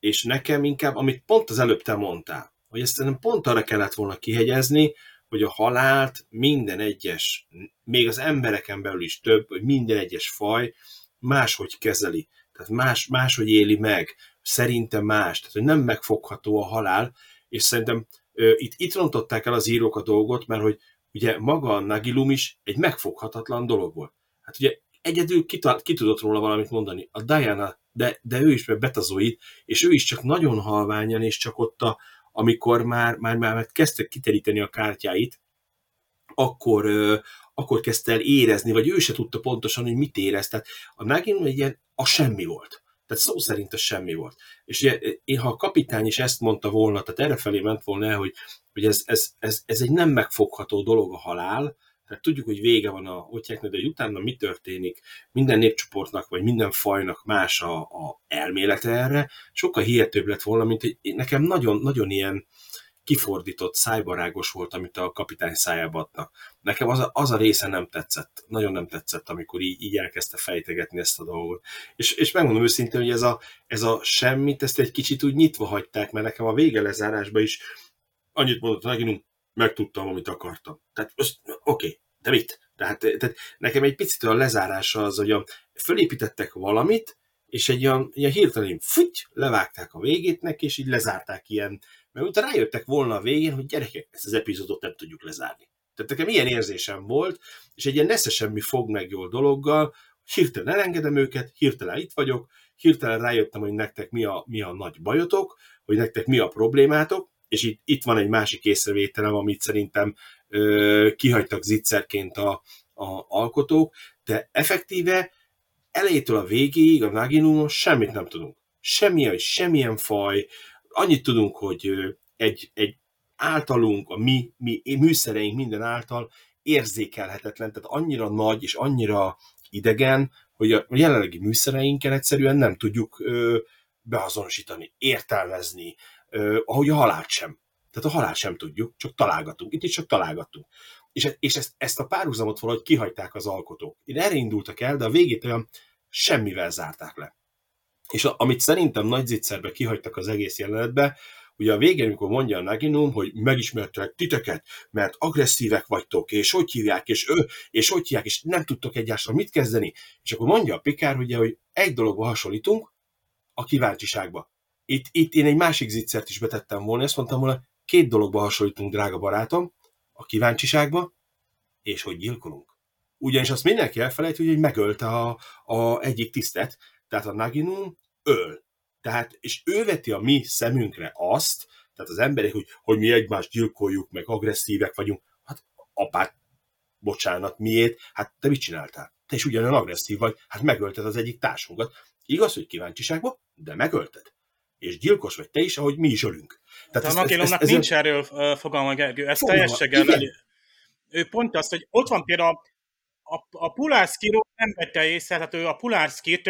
S3: és nekem inkább, amit pont az előbb te mondtál, hogy ezt nem pont arra kellett volna kihegyezni, hogy a halált minden egyes, még az embereken belül is több, hogy minden egyes faj máshogy kezeli. Tehát más, máshogy éli meg. Szerintem más. Tehát, hogy nem megfogható a halál, és szerintem ö, itt, itt rontották el az írók a dolgot, mert hogy ugye maga a Nagilum is egy megfoghatatlan dolog volt. Hát ugye egyedül ki, ki tudott róla valamit mondani. A Diana de, de ő is betazoid, és ő is csak nagyon halványan, és csak ott, a, amikor már, már, már kezdtek kiteríteni a kártyáit, akkor, akkor kezdte el érezni, vagy ő se tudta pontosan, hogy mit érez. Tehát a megint egy ilyen, a semmi volt. Tehát szó szerint a semmi volt. És ugye, én, ha a kapitány is ezt mondta volna, tehát erre felé ment volna el, hogy, hogy ez, ez, ez, ez egy nem megfogható dolog a halál, tehát tudjuk, hogy vége van a otyáknak, de hogy utána mi történik, minden népcsoportnak, vagy minden fajnak más a, a elmélete erre, sokkal hihetőbb lett volna, mint hogy nekem nagyon, nagyon ilyen kifordított, szájbarágos volt, amit a kapitány szájába adtak. Nekem az a, az a része nem tetszett, nagyon nem tetszett, amikor így, így elkezdte fejtegetni ezt a dolgot. És, és megmondom őszintén, hogy ez a, ez a semmit, ezt egy kicsit úgy nyitva hagyták, mert nekem a vége lezárásban is annyit mondott Naginum, megtudtam, amit akartam. Tehát oké, okay, de mit? Tehát, tehát nekem egy picit a lezárása az, hogy a, fölépítettek valamit, és egy olyan, ilyen hirtelen futy, levágták a végét neki, és így lezárták ilyen, mert utána rájöttek volna a végén, hogy gyerekek, ezt az epizódot nem tudjuk lezárni. Tehát nekem ilyen érzésem volt, és egy ilyen nesze semmi fog meg jól dologgal, hirtelen elengedem őket, hirtelen itt vagyok, hirtelen rájöttem, hogy nektek mi a, mi a nagy bajotok, hogy nektek mi a problémátok, és itt, itt van egy másik észrevételem, amit szerintem ö, kihagytak zicserként a, a alkotók, de effektíve elejétől a végéig a Naginumon semmit nem tudunk. Semmilyen, semmilyen faj, annyit tudunk, hogy egy, egy általunk, a mi, mi műszereink minden által érzékelhetetlen, tehát annyira nagy és annyira idegen, hogy a jelenlegi műszereinken egyszerűen nem tudjuk ö, beazonosítani, értelmezni, ahogy a halált sem. Tehát a halált sem tudjuk, csak találgatunk. Itt is csak találgatunk. És, és ezt, ezt a párhuzamot valahogy kihagyták az alkotók. Én erre indultak el, de a végét olyan semmivel zárták le. És a, amit szerintem nagy zicserbe kihagytak az egész jelenetbe, ugye a végén, amikor mondja a Naginum, hogy megismertek titeket, mert agresszívek vagytok, és hogy hívják, és ő, és hogy hívják, és nem tudtok egyáltalán mit kezdeni. És akkor mondja a Pikár, ugye, hogy egy dologba hasonlítunk, a kíváncsiságba. Itt, itt én egy másik zicsert is betettem volna, ezt mondtam volna, két dologba hasonlítunk, drága barátom, a kíváncsiságba, és hogy gyilkolunk. Ugyanis azt mindenki elfelejti, hogy megölte a, a egyik tisztet, tehát a Naginum öl. Tehát, és ő veti a mi szemünkre azt, tehát az emberek, hogy, hogy mi egymást gyilkoljuk, meg agresszívek vagyunk. Hát apát, bocsánat, miért? Hát te mit csináltál? Te is ugyanolyan agresszív vagy, hát megölted az egyik társunkat. Igaz, hogy kíváncsiságban, de megölted. És gyilkos vagy te is, ahogy mi is ölünk.
S4: Tehát a Nagilomnak nincs erről fogalma, Gergő. Ez teljességgel ő pont azt, hogy ott van például a, a Pulárszkiról nem vette észre, tehát ő a Pulárszkit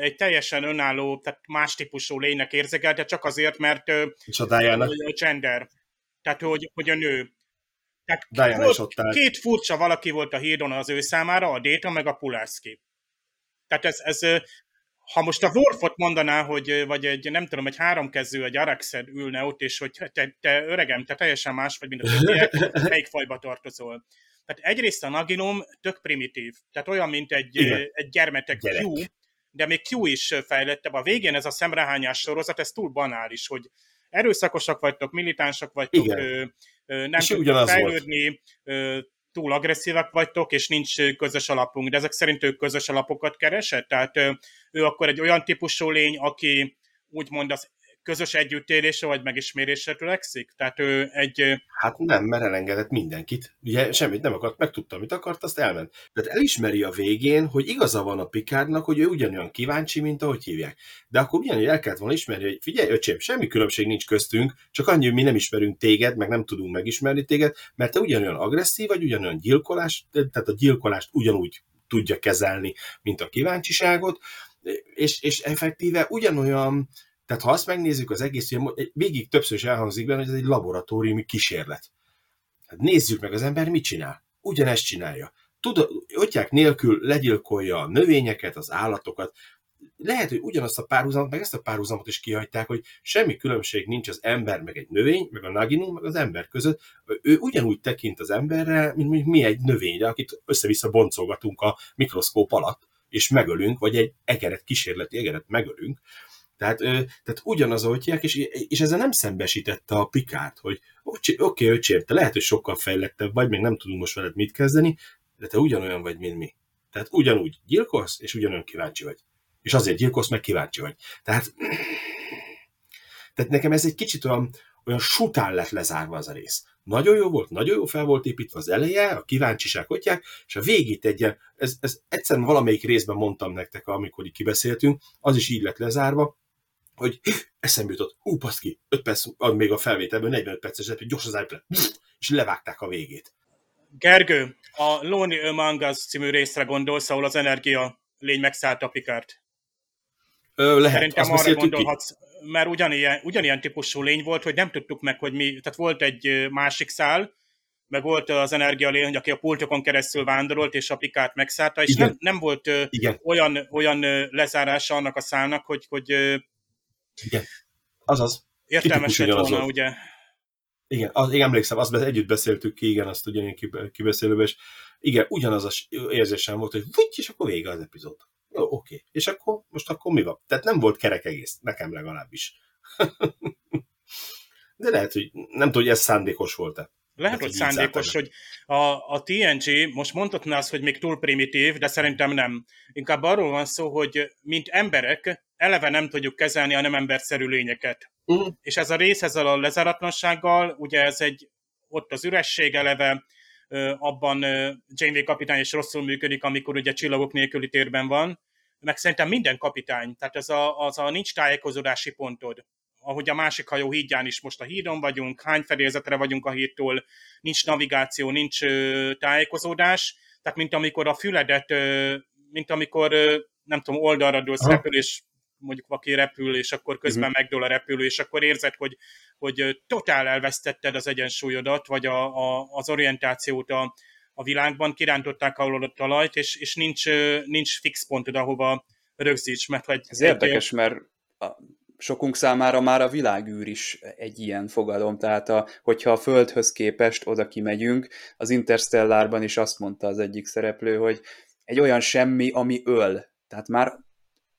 S4: egy teljesen önálló, tehát más típusú lénynek érzékelte, csak azért, mert
S3: Csodájának.
S4: gender. Tehát, hogy, hogy a nő. Tehát
S3: Diana
S4: volt,
S3: is ott
S4: két furcsa valaki volt a hídon az ő számára, a Déta meg a Pulárszki. Tehát ez, ez ha most a Worfot mondaná, hogy vagy egy, nem tudom, egy háromkezű, egy Araxed ülne ott, és hogy te, te öregem, te teljesen más vagy, mint a többiek, melyik fajba tartozol. Tehát egyrészt a Naginum tök primitív, tehát olyan, mint egy,
S3: Igen.
S4: egy gyermetek
S3: Gyerek.
S4: Q, de még Q is fejlettebb. A végén ez a szemrehányás sorozat, ez túl banális, hogy erőszakosak vagytok, militánsak vagytok,
S3: Igen.
S4: ö, ö, nem tudtok
S3: volt.
S4: fejlődni, ö, túl agresszívak vagytok, és nincs közös alapunk. De ezek szerint ő közös alapokat keresett? Tehát ő akkor egy olyan típusú lény, aki úgymond az közös együttélésre vagy megismerésre törekszik? Tehát ő egy...
S3: Hát nem, mert elengedett mindenkit. Ugye semmit nem akart, megtudta, amit akart, azt elment. Tehát elismeri a végén, hogy igaza van a Pikárnak, hogy ő ugyanolyan kíváncsi, mint ahogy hívják. De akkor ugyanúgy el kellett volna ismerni, hogy figyelj, öcsém, semmi különbség nincs köztünk, csak annyi, hogy mi nem ismerünk téged, meg nem tudunk megismerni téged, mert te ugyanolyan agresszív vagy, ugyanolyan gyilkolás, tehát a gyilkolást ugyanúgy tudja kezelni, mint a kíváncsiságot, és, és effektíve ugyanolyan, tehát ha azt megnézzük az egész, végig többször is elhangzik benne, hogy ez egy laboratóriumi kísérlet. Hát nézzük meg, az ember mit csinál. Ugyanezt csinálja. Tud, ötják nélkül legyilkolja a növényeket, az állatokat. Lehet, hogy ugyanazt a párhuzamot, meg ezt a párhuzamot is kihagyták, hogy semmi különbség nincs az ember, meg egy növény, meg a naginum, meg az ember között. Ő ugyanúgy tekint az emberre, mint mondjuk mi egy növényre, akit össze-vissza boncolgatunk a mikroszkóp alatt, és megölünk, vagy egy egeret, kísérleti egeret megölünk. Tehát, ö, tehát ugyanaz, hívják, és, és ezzel nem szembesítette a Pikárt, hogy oké, okay, öcsém, te lehet, hogy sokkal fejlettebb vagy, még nem tudunk most veled mit kezdeni, de te ugyanolyan vagy, mint mi. Tehát ugyanúgy gyilkolsz, és ugyanolyan kíváncsi vagy. És azért gyilkolsz, meg kíváncsi vagy. Tehát, tehát nekem ez egy kicsit olyan, olyan sután lett lezárva az a rész. Nagyon jó volt, nagyon jó fel volt építve az eleje, a kíváncsiság hogyják, és a végét egy ez, ez egyszerűen valamelyik részben mondtam nektek, amikor így kibeszéltünk, az is így lett lezárva, hogy eszembe jutott, ú, ki, 5 perc, ad még a felvételből 45 perces, hogy gyors az iPad, és levágták a végét.
S4: Gergő, a Lonely Among Us című részre gondolsz, ahol az energia lény megszállta a Pikárt.
S3: Ö, lehet,
S4: Szerintem
S3: azt
S4: arra
S3: beszéltük ki.
S4: gondolhatsz, mert ugyanilyen, ugyanilyen típusú lény volt, hogy nem tudtuk meg, hogy mi, tehát volt egy másik szál, meg volt az energia lény, aki a pultokon keresztül vándorolt, és a Pikárt megszállta, és
S3: Igen.
S4: nem, nem volt
S3: Igen,
S4: olyan, olyan lezárása annak a szálnak, hogy, hogy
S3: igen. Azaz.
S4: értelmes lett volna,
S3: volt.
S4: ugye?
S3: Igen, az, én emlékszem, azt együtt beszéltük ki, igen, azt kib- kibeszélőben, és igen, ugyanaz az érzésem volt, hogy úgy, és akkor vége az epizód. Jó, oké. És akkor, most akkor mi van? Tehát nem volt kerek egész, nekem legalábbis. De lehet, hogy nem tudom, hogy ez szándékos volt-e.
S4: Lehet,
S3: Hát,
S4: hogy szándékos, hogy a, a TNG, most mondhatná azt, hogy még túl primitív, de szerintem nem. Inkább arról van szó, hogy mint emberek eleve nem tudjuk kezelni a nem emberszerű lényeket.
S3: Uh,
S4: És ez a rész ezzel a lezáratlansággal, ugye ez egy, ott az üresség eleve, abban Janeway kapitány is rosszul működik, amikor ugye csillagok nélküli térben van, meg szerintem minden kapitány, tehát ez a, az a nincs tájékozódási pontod, ahogy a másik hajó hídján is most a hídon vagyunk, hány fedélzetre vagyunk a hídtól, nincs navigáció, nincs tájékozódás, tehát mint amikor a füledet, mint amikor nem tudom, oldalra dőlsz repül, és mondjuk valaki repül, és akkor közben uh-huh. megdől a repülő, és akkor érzed, hogy, hogy totál elvesztetted az egyensúlyodat, vagy a, a, az orientációt a, a világban, kirántották alól a talajt, és, és nincs, nincs fix pontod, ahova rögzíts, mert hogy...
S2: Ez érdekes, mert sokunk számára már a világűr is egy ilyen fogalom, tehát a, hogyha a Földhöz képest oda kimegyünk, az Interstellárban is azt mondta az egyik szereplő, hogy egy olyan semmi, ami öl. Tehát már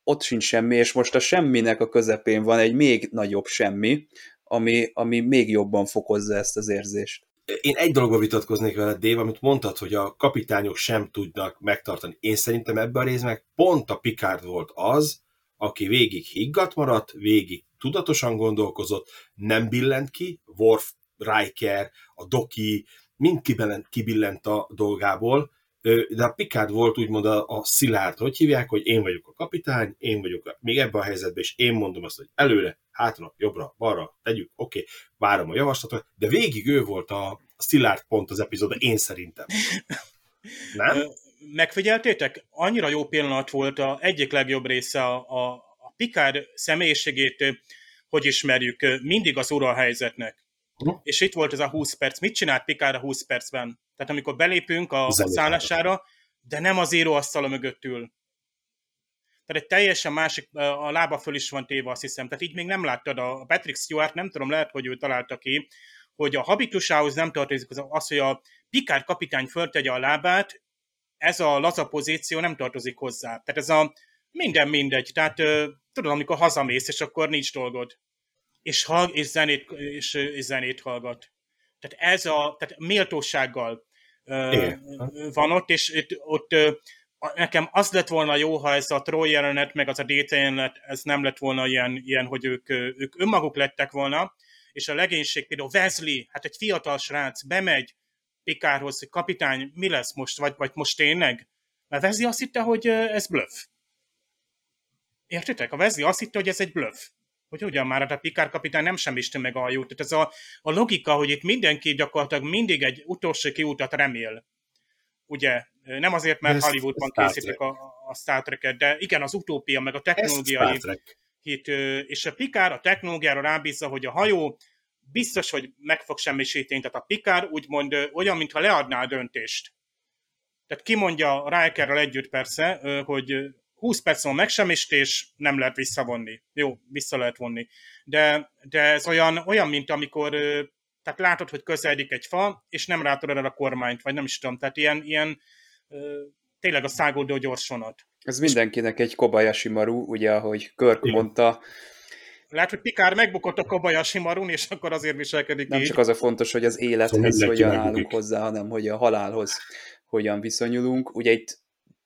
S2: ott sincs semmi, és most a semminek a közepén van egy még nagyobb semmi, ami, ami még jobban fokozza ezt az érzést.
S3: Én egy dologba vitatkoznék veled, Dév, amit mondtad, hogy a kapitányok sem tudnak megtartani. Én szerintem ebben a részben pont a Picard volt az, aki végig higgadt maradt, végig tudatosan gondolkozott, nem billent ki, Worf, Riker, a Doki, mind kibillent, kibillent a dolgából, de a Picard volt úgymond a, a szilárd, hogy hívják, hogy én vagyok a kapitány, én vagyok a, még ebben a helyzetben, és én mondom azt, hogy előre, hátra, jobbra, balra, tegyük, oké, okay, várom a javaslatot, de végig ő volt a, a szilárd pont az epizódban, én szerintem. Nem?
S4: Megfigyeltétek? Annyira jó pillanat volt a egyik legjobb része a, a, a Picard személyiségét, hogy ismerjük, mindig az ura a helyzetnek. Uh-huh. És itt volt ez a 20 perc. Mit csinált Picard a 20 percben? Tehát amikor belépünk a, a szállására, de nem az íróasztala mögött ül. Tehát egy teljesen másik, a lába föl is van téve, azt hiszem. Tehát így még nem láttad a Patrick Stewart, nem tudom, lehet, hogy ő találta ki, hogy a habitusához nem tartozik az, hogy a Picard kapitány föltegye a lábát, ez a laza pozíció nem tartozik hozzá. Tehát ez a minden mindegy. Tehát tudod, amikor hazamész, és akkor nincs dolgod. És, hall, és, zenét, és, és zenét hallgat. Tehát ez a, tehát méltósággal Igen. van ott, és itt, ott nekem az lett volna jó, ha ez a Troy jelenet, meg az a Data jelenet, ez nem lett volna ilyen, ilyen hogy ők, ők önmaguk lettek volna, és a legénység például Wesley, hát egy fiatal srác bemegy Pikárhoz, hogy kapitány, mi lesz most, vagy, vagy most tényleg? Mert Wesley azt hitte, hogy ez bluff. Értitek? A Wesley azt hitte, hogy ez egy bluff hogy ugyan már hát a Pikár kapitány nem semmisте meg a hajót. Tehát ez a, a logika, hogy itt mindenki gyakorlatilag mindig egy utolsó kiútat remél. Ugye, nem azért, mert ez, Hollywoodban ez készítik a, a Star Trek-et, de igen, az utópia, meg a technológiai hit, és a Pikár a technológiára rábízza, hogy a hajó biztos, hogy meg fog semmisíteni, tehát a Pikár úgymond olyan, mintha leadná a döntést. Tehát kimondja Rikerrel együtt persze, hogy 20 perc van megsemmisítés, nem lehet visszavonni. Jó, vissza lehet vonni. De, de ez olyan, olyan, mint amikor tehát látod, hogy közeledik egy fa, és nem rátod el a kormányt, vagy nem is tudom, tehát ilyen, ilyen tényleg a szágoldó gyorsonat.
S2: Ez mindenkinek egy Kobayashi Maru, ugye, ahogy Körk Igen. mondta.
S4: Lehet, hogy Pikár megbukott a Kobayashi Marun, és akkor azért viselkedik
S2: Nem így. csak az a fontos, hogy az élethez szóval hogyan állunk hozzá, hanem hogy a halálhoz hogyan viszonyulunk. Ugye itt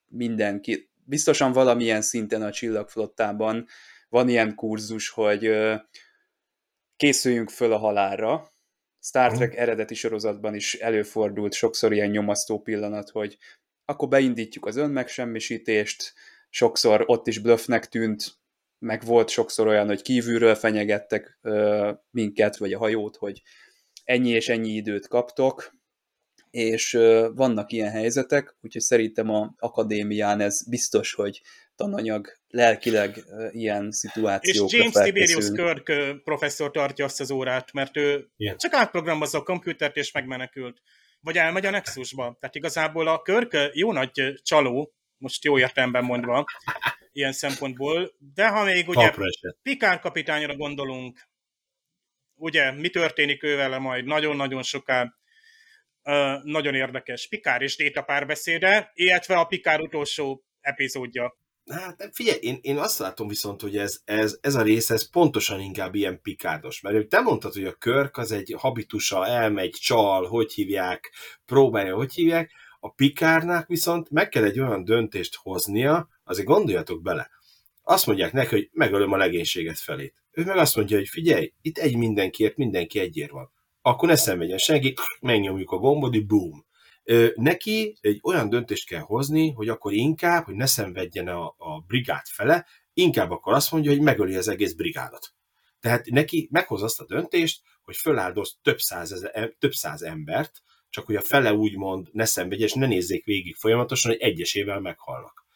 S2: mindenki, biztosan valamilyen szinten a csillagflottában van ilyen kurzus, hogy készüljünk föl a halálra. Star Trek eredeti sorozatban is előfordult sokszor ilyen nyomasztó pillanat, hogy akkor beindítjuk az önmegsemmisítést, sokszor ott is bluffnek tűnt, meg volt sokszor olyan, hogy kívülről fenyegettek minket, vagy a hajót, hogy ennyi és ennyi időt kaptok, és vannak ilyen helyzetek, úgyhogy szerintem a akadémián ez biztos, hogy tananyag lelkileg ilyen szituációkra
S4: És James Tiberius Kirk professzor tartja azt az órát, mert ő yeah. csak átprogramozza a komputert és megmenekült. Vagy elmegy a Nexusba. Tehát igazából a Kirk jó nagy csaló, most jó értelemben mondva, ilyen szempontból, de ha még ugye Pikár kapitányra gondolunk, ugye mi történik ővel majd? Nagyon-nagyon soká, nagyon érdekes Pikár és Déta párbeszéde, illetve a Pikár utolsó epizódja.
S3: Hát figyelj, én, én azt látom viszont, hogy ez, ez, ez a rész, ez pontosan inkább ilyen pikárdos, mert te mondtad, hogy a körk az egy habitusa, elmegy, csal, hogy hívják, próbálja, hogy hívják, a pikárnak viszont meg kell egy olyan döntést hoznia, azért gondoljatok bele. Azt mondják neki, hogy megölöm a legénységet felét. Ő meg azt mondja, hogy figyelj, itt egy mindenkiért, mindenki egyért van akkor ne szenvedjen senki, megnyomjuk a gombot, boom. Neki egy olyan döntést kell hozni, hogy akkor inkább, hogy ne szenvedjen a, a brigád fele, inkább akkor azt mondja, hogy megöli az egész brigádot. Tehát neki meghoz azt a döntést, hogy föláldoz több száz, több száz embert, csak hogy a fele úgymond ne szenvedje, és ne nézzék végig folyamatosan, hogy egyesével meghalnak.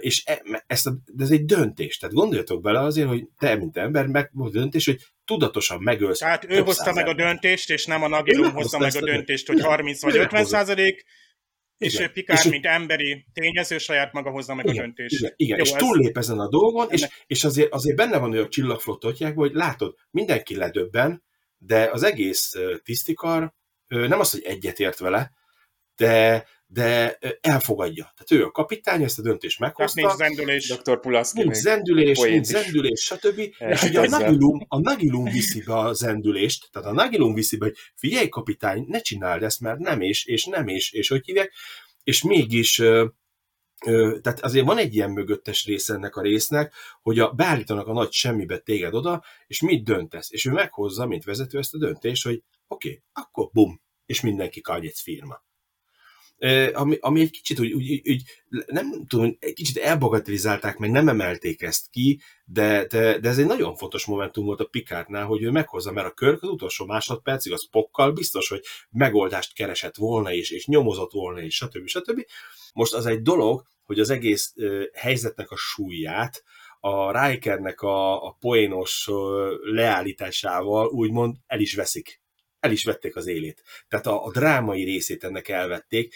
S3: És e, ezt a, de ez egy döntés. Tehát gondoljatok bele azért, hogy te, mint ember, meg a döntés, hogy tudatosan megölsz.
S4: Tehát ő hozta meg a döntést, és nem a Nagilum hozta meg a döntést, hogy 30 vagy 50 százalék, és igen. ő Pikár, és mint emberi tényező, saját maga hozza meg igen, a döntést.
S3: Igen, igen. Jó, és ez... túllép ezen a dolgon, és, és azért, azért benne van olyan csillagflottotják, hogy látod, mindenki ledöbben, de az egész tisztikar nem az, hogy egyetért vele, de, de elfogadja. Tehát ő a kapitány, ezt a döntést meghozta.
S4: nincs zendülés.
S2: Dr. Pulaszki
S3: nincs zendülés, nincs zendülés, stb. És ugye a Nagilum, a Nagilum viszi be a zendülést, tehát a Nagilum viszi be, hogy figyelj kapitány, ne csináld ezt, mert nem és, és nem és, és hogy hívják, és mégis tehát azért van egy ilyen mögöttes része ennek a résznek, hogy a, beállítanak a nagy semmibe téged oda, és mit döntesz? És ő meghozza, mint vezető ezt a döntést, hogy oké, okay, akkor bum, és mindenki kanyec firma ami, ami egy kicsit úgy, úgy, úgy, nem tudom, egy kicsit elbagatelizálták, meg nem emelték ezt ki, de, de, de ez egy nagyon fontos momentum volt a Pikárnál, hogy ő meghozza, mert a Körk az utolsó másodpercig az pokkal biztos, hogy megoldást keresett volna is, és nyomozott volna is, stb. stb. Most az egy dolog, hogy az egész helyzetnek a súlyát, a Rikernek a, a poénos leállításával úgymond el is veszik el is vették az élét. Tehát a, a drámai részét ennek elvették,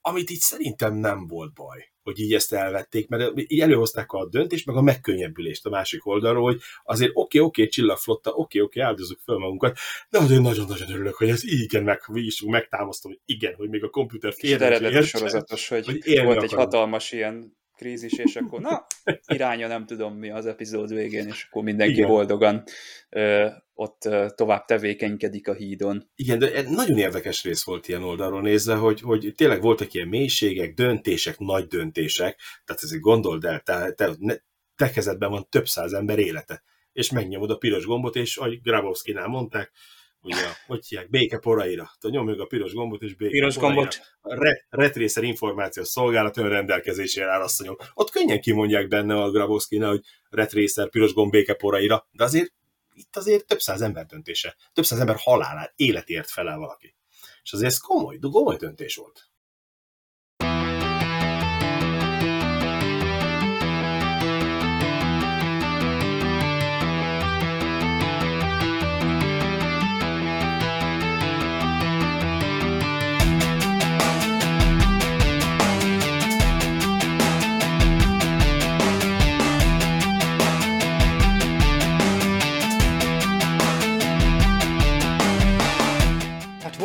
S3: amit itt szerintem nem volt baj, hogy így ezt elvették, mert így előhozták a döntést, meg a megkönnyebbülést a másik oldalról, hogy azért oké, okay, oké, okay, csillagflotta, oké, okay, oké, okay, áldozunk fel magunkat, de azért nagyon-nagyon örülök, hogy ez igen, meg, is megtámasztom, hogy igen, hogy még a komputer
S2: fél. eredeti sorozatos, hogy, hogy volt akarom. egy hatalmas ilyen krízis, és akkor na, iránya nem tudom mi az epizód végén, és akkor mindenki Igen. boldogan ö, ott ö, tovább tevékenykedik a hídon.
S3: Igen, de nagyon érdekes rész volt ilyen oldalról nézve, hogy, hogy tényleg voltak ilyen mélységek, döntések, nagy döntések, tehát ezért gondold el, te, te, te kezedben van több száz ember élete, és megnyomod a piros gombot, és ahogy Grabowski-nál mondták, ugye, hogy hívják, béke poraira. Tehát nyomjuk a piros gombot, és béke
S4: piros poraira. gombot.
S3: A re, retrészer információs szolgálat ön rendelkezésére áll, asszonyom. Ott könnyen kimondják benne a grabowski hogy retrészer, piros gomb, béke poraira, de azért itt azért több száz ember döntése. Több száz ember halálát, életért felel valaki. És azért ez komoly, komoly döntés volt.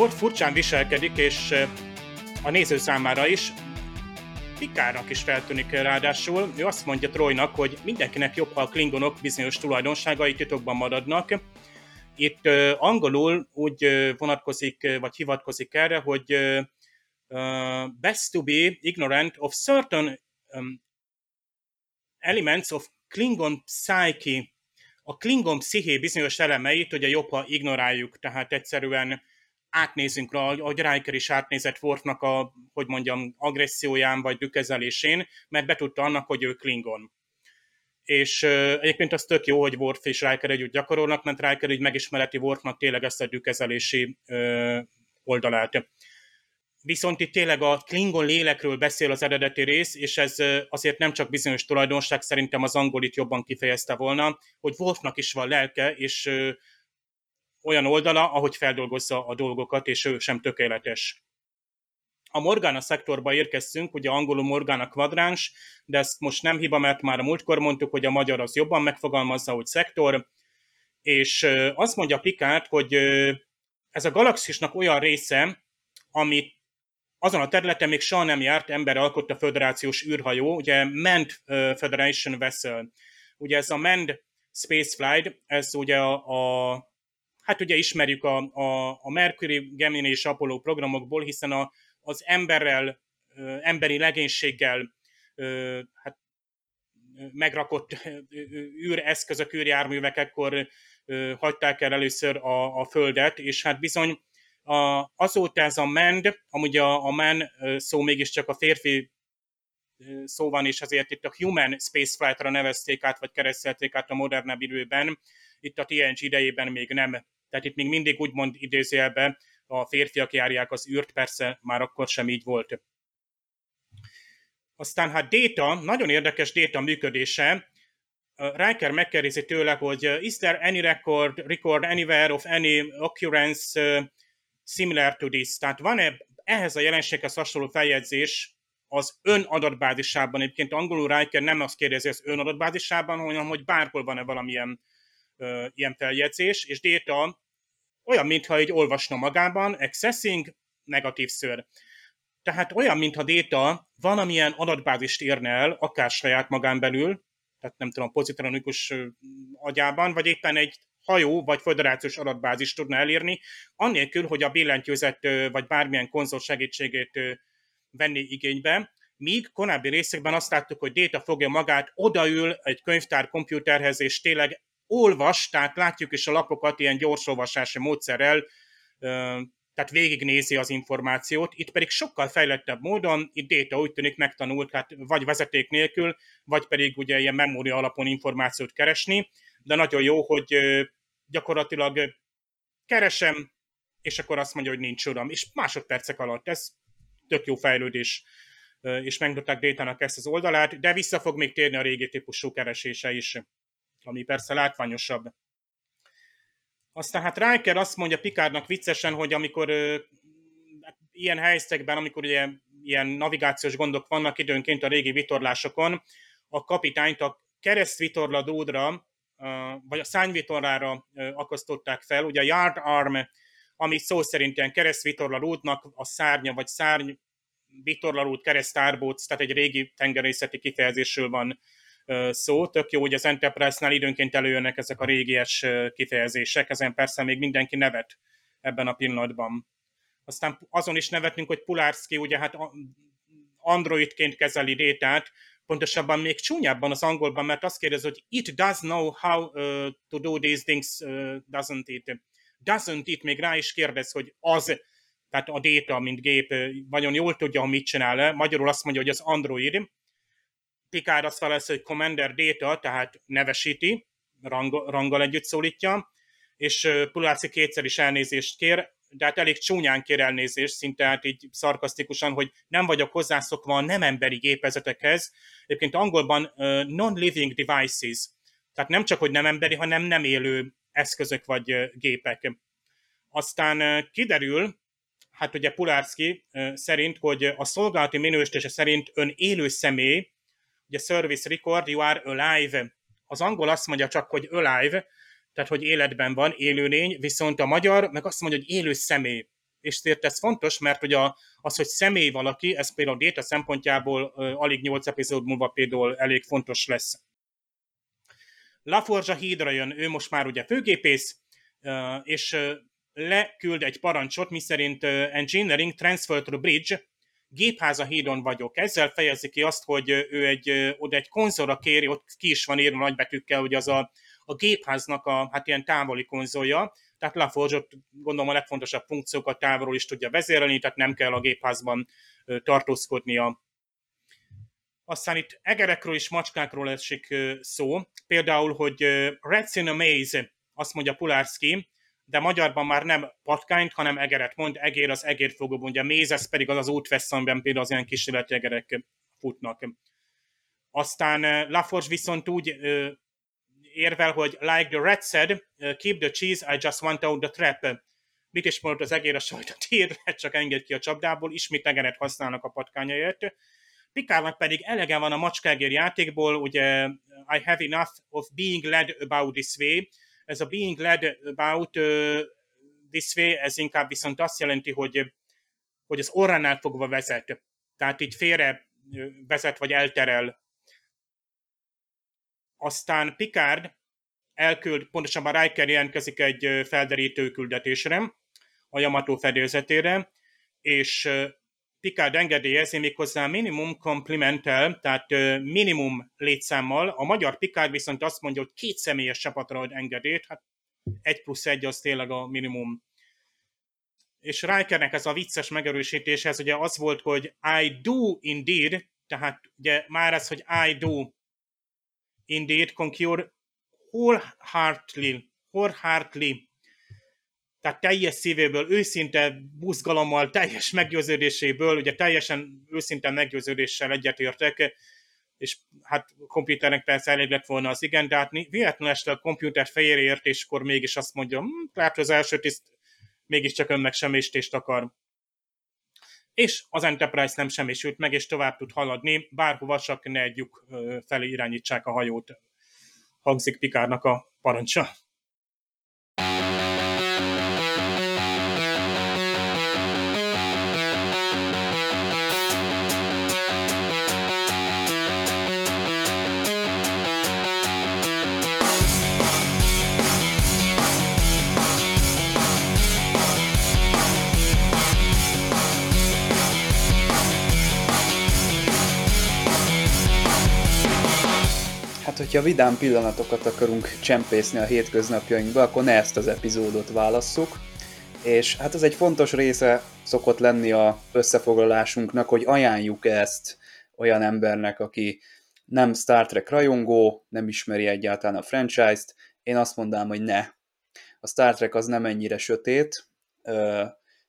S4: Volt furcsán viselkedik, és a néző számára is, Pikárnak is feltűnik ráadásul. Ő azt mondja Trojnak, hogy mindenkinek jobb, ha a klingonok bizonyos tulajdonságai titokban maradnak. Itt uh, angolul úgy vonatkozik, vagy hivatkozik erre, hogy best to be ignorant of certain elements of Klingon psyche. A Klingon psziché bizonyos elemeit ugye jobb, ha ignoráljuk, tehát egyszerűen átnézünk rá, ahogy Riker is átnézett Worfnak a, hogy mondjam, agresszióján vagy dükezelésén, mert betudta annak, hogy ő Klingon. És uh, egyébként az tök jó, hogy Worf és Riker együtt gyakorolnak, mert Riker így megismereti Worfnak tényleg ezt a dükezelési uh, oldalát. Viszont itt tényleg a Klingon lélekről beszél az eredeti rész, és ez azért nem csak bizonyos tulajdonság, szerintem az angol itt jobban kifejezte volna, hogy Worfnak is van lelke, és olyan oldala, ahogy feldolgozza a dolgokat, és ő sem tökéletes. A Morgana szektorba érkeztünk, ugye angolul Morgana kvadráns, de ezt most nem hiba, mert már a múltkor mondtuk, hogy a magyar az jobban megfogalmazza, hogy szektor, és azt mondja Pikát, hogy ez a galaxisnak olyan része, amit azon a területen még soha nem járt ember alkotta föderációs űrhajó, ugye Manned Federation Vessel. Ugye ez a Manned Spaceflight, ez ugye a, a hát ugye ismerjük a, a, a Mercury, Gemini és Apollo programokból, hiszen a, az emberrel, emberi legénységgel hát megrakott űreszközök, űrjárművek ekkor hagyták el először a, a Földet, és hát bizony a, azóta ez a mend, amúgy a, a men szó mégiscsak a férfi szó van, és azért itt a Human Spaceflight-ra nevezték át, vagy keresztelték át a modernebb időben, itt a TNG idejében még nem. Tehát itt még mindig úgymond idézőjelbe a férfiak járják az űrt, persze már akkor sem így volt. Aztán hát Data, nagyon érdekes Data működése, Riker megkérdezi tőle, hogy is there any record, record anywhere of any occurrence uh, similar to this? Tehát van-e ehhez a jelenséghez hasonló feljegyzés az ön adatbázisában? Egyébként angolul Riker nem azt kérdezi az ön adatbázisában, hanem hogy bárhol van-e valamilyen uh, ilyen feljegyzés, és Data olyan, mintha egy olvasna magában, accessing, negatív ször. Tehát olyan, mintha Data valamilyen adatbázist írna el, akár saját magán belül, tehát nem tudom, pozitronikus agyában, vagy éppen egy hajó vagy föderációs adatbázis tudna elérni, annélkül, hogy a billentyűzet vagy bármilyen konzol segítségét venni igénybe, míg korábbi részekben azt láttuk, hogy Data fogja magát, odaül egy könyvtár komputerhez, és tényleg olvas, tehát látjuk is a lapokat ilyen gyorsolvasási módszerrel, tehát végignézi az információt, itt pedig sokkal fejlettebb módon, itt Data úgy tűnik megtanult, hát vagy vezeték nélkül, vagy pedig ugye ilyen memória alapon információt keresni, de nagyon jó, hogy gyakorlatilag keresem, és akkor azt mondja, hogy nincs uram, és másodpercek alatt, ez tök jó fejlődés, és megmutatták Data-nak ezt az oldalát, de vissza fog még térni a régi típusú keresése is, ami persze látványosabb. Aztán hát Riker azt mondja Pikárnak viccesen, hogy amikor ö, ilyen helyzetekben, amikor ugye ilyen navigációs gondok vannak időnként a régi vitorlásokon, a kapitányt a keresztvitorladódra, vagy a szányvitorlára akasztották fel. Ugye a yard arm, ami szó szerint ilyen keresztvitorlalódnak a szárnya, vagy szárny vitorlalód keresztárbóc, tehát egy régi tengerészeti kifejezésről van szó. Tök jó, hogy az Enterprise-nál időnként előjönnek ezek a régies kifejezések, ezen persze még mindenki nevet ebben a pillanatban. Aztán azon is nevetünk, hogy Pulárszki ugye hát androidként kezeli détát, pontosabban még csúnyábban az angolban, mert azt kérdezi, hogy it does know how uh, to do these things, uh, doesn't it? Doesn't it, még rá is kérdez, hogy az, tehát a data, mint gép, nagyon jól tudja, hogy mit csinál. Magyarul azt mondja, hogy az Android, Picard azt felesz, hogy Commander Data, tehát nevesíti, rang, ranggal együtt szólítja, és Puláci kétszer is elnézést kér, de hát elég csúnyán kér elnézést, szinte hát így szarkasztikusan, hogy nem vagyok hozzászokva a nem emberi gépezetekhez. Egyébként angolban uh, non-living devices, tehát nem csak, hogy nem emberi, hanem nem élő eszközök vagy uh, gépek. Aztán uh, kiderül, hát ugye Pulárszki szerint, hogy a szolgálati minősítése szerint ön élő személy, ugye service record, you are alive. Az angol azt mondja csak, hogy alive, tehát hogy életben van, élőlény, viszont a magyar meg azt mondja, hogy élő személy. És ezért ez fontos, mert ugye az, hogy személy valaki, ez például a data szempontjából alig 8 epizód múlva például elég fontos lesz. Laforge a hídra jön, ő most már ugye főgépész, és leküld egy parancsot, miszerint Engineering Transfer to Bridge, gépháza hídon vagyok. Ezzel fejezi ki azt, hogy ő egy, oda egy konzolra kéri, ott ki is van írva nagybetűkkel, hogy az a, a gépháznak a hát ilyen távoli konzolja, tehát LaForge ott gondolom a legfontosabb funkciókat távolról is tudja vezérelni, tehát nem kell a gépházban tartózkodnia. Aztán itt egerekről és macskákról esik szó. Például, hogy Rats in a Maze, azt mondja Pulárszki, de magyarban már nem patkányt, hanem egeret mond, egér az egérfogó, mondja, mézesz pedig az az útvesz, amiben például az ilyen kísérleti egerek futnak. Aztán eh, Laforge viszont úgy uh, érvel, hogy like the rat said, uh, keep the cheese, I just want out the trap. Mit is mondott az egér a sajtot ír, csak engedj ki a csapdából, ismét egeret használnak a patkányaiért. Pikárnak pedig elege van a macskágér játékból, ugye I have enough of being led about this way, ez a being led about uh, this way, ez inkább viszont azt jelenti, hogy, hogy az orránál fogva vezet. Tehát így félre vezet, vagy elterel. Aztán Picard elküld, pontosabban Riker jelentkezik egy felderítő küldetésre, a Yamato fedélzetére, és Picard engedélyezi méghozzá minimum komplimentel, tehát minimum létszámmal. A magyar Picard viszont azt mondja, hogy két személyes csapatra ad engedélyt, hát egy plusz egy az tényleg a minimum. És Rikernek ez a vicces megerősítéshez ugye az volt, hogy I do indeed, tehát ugye már ez, hogy I do indeed concur wholeheartedly, wholeheartedly, tehát teljes szívéből, őszinte buzgalommal, teljes meggyőződéséből, ugye teljesen őszinte meggyőződéssel egyetértek, és hát komputernek persze elég lett volna az igen, de hát véletlenül este a komputer fejére ért, és akkor mégis azt mondja, hm, lehet, hogy az első tiszt mégiscsak önmegsemmisítést akar. És az Enterprise nem semmisült meg, és tovább tud haladni, bárhova csak ne egy felé irányítsák a hajót. Hangzik Pikárnak a parancsa.
S2: Hát, hogyha vidám pillanatokat akarunk csempészni a hétköznapjainkba, akkor ne ezt az epizódot válasszuk. És hát ez egy fontos része szokott lenni a összefoglalásunknak, hogy ajánljuk ezt olyan embernek, aki nem Star Trek rajongó, nem ismeri egyáltalán a franchise-t. Én azt mondám, hogy ne. A Star Trek az nem ennyire sötét,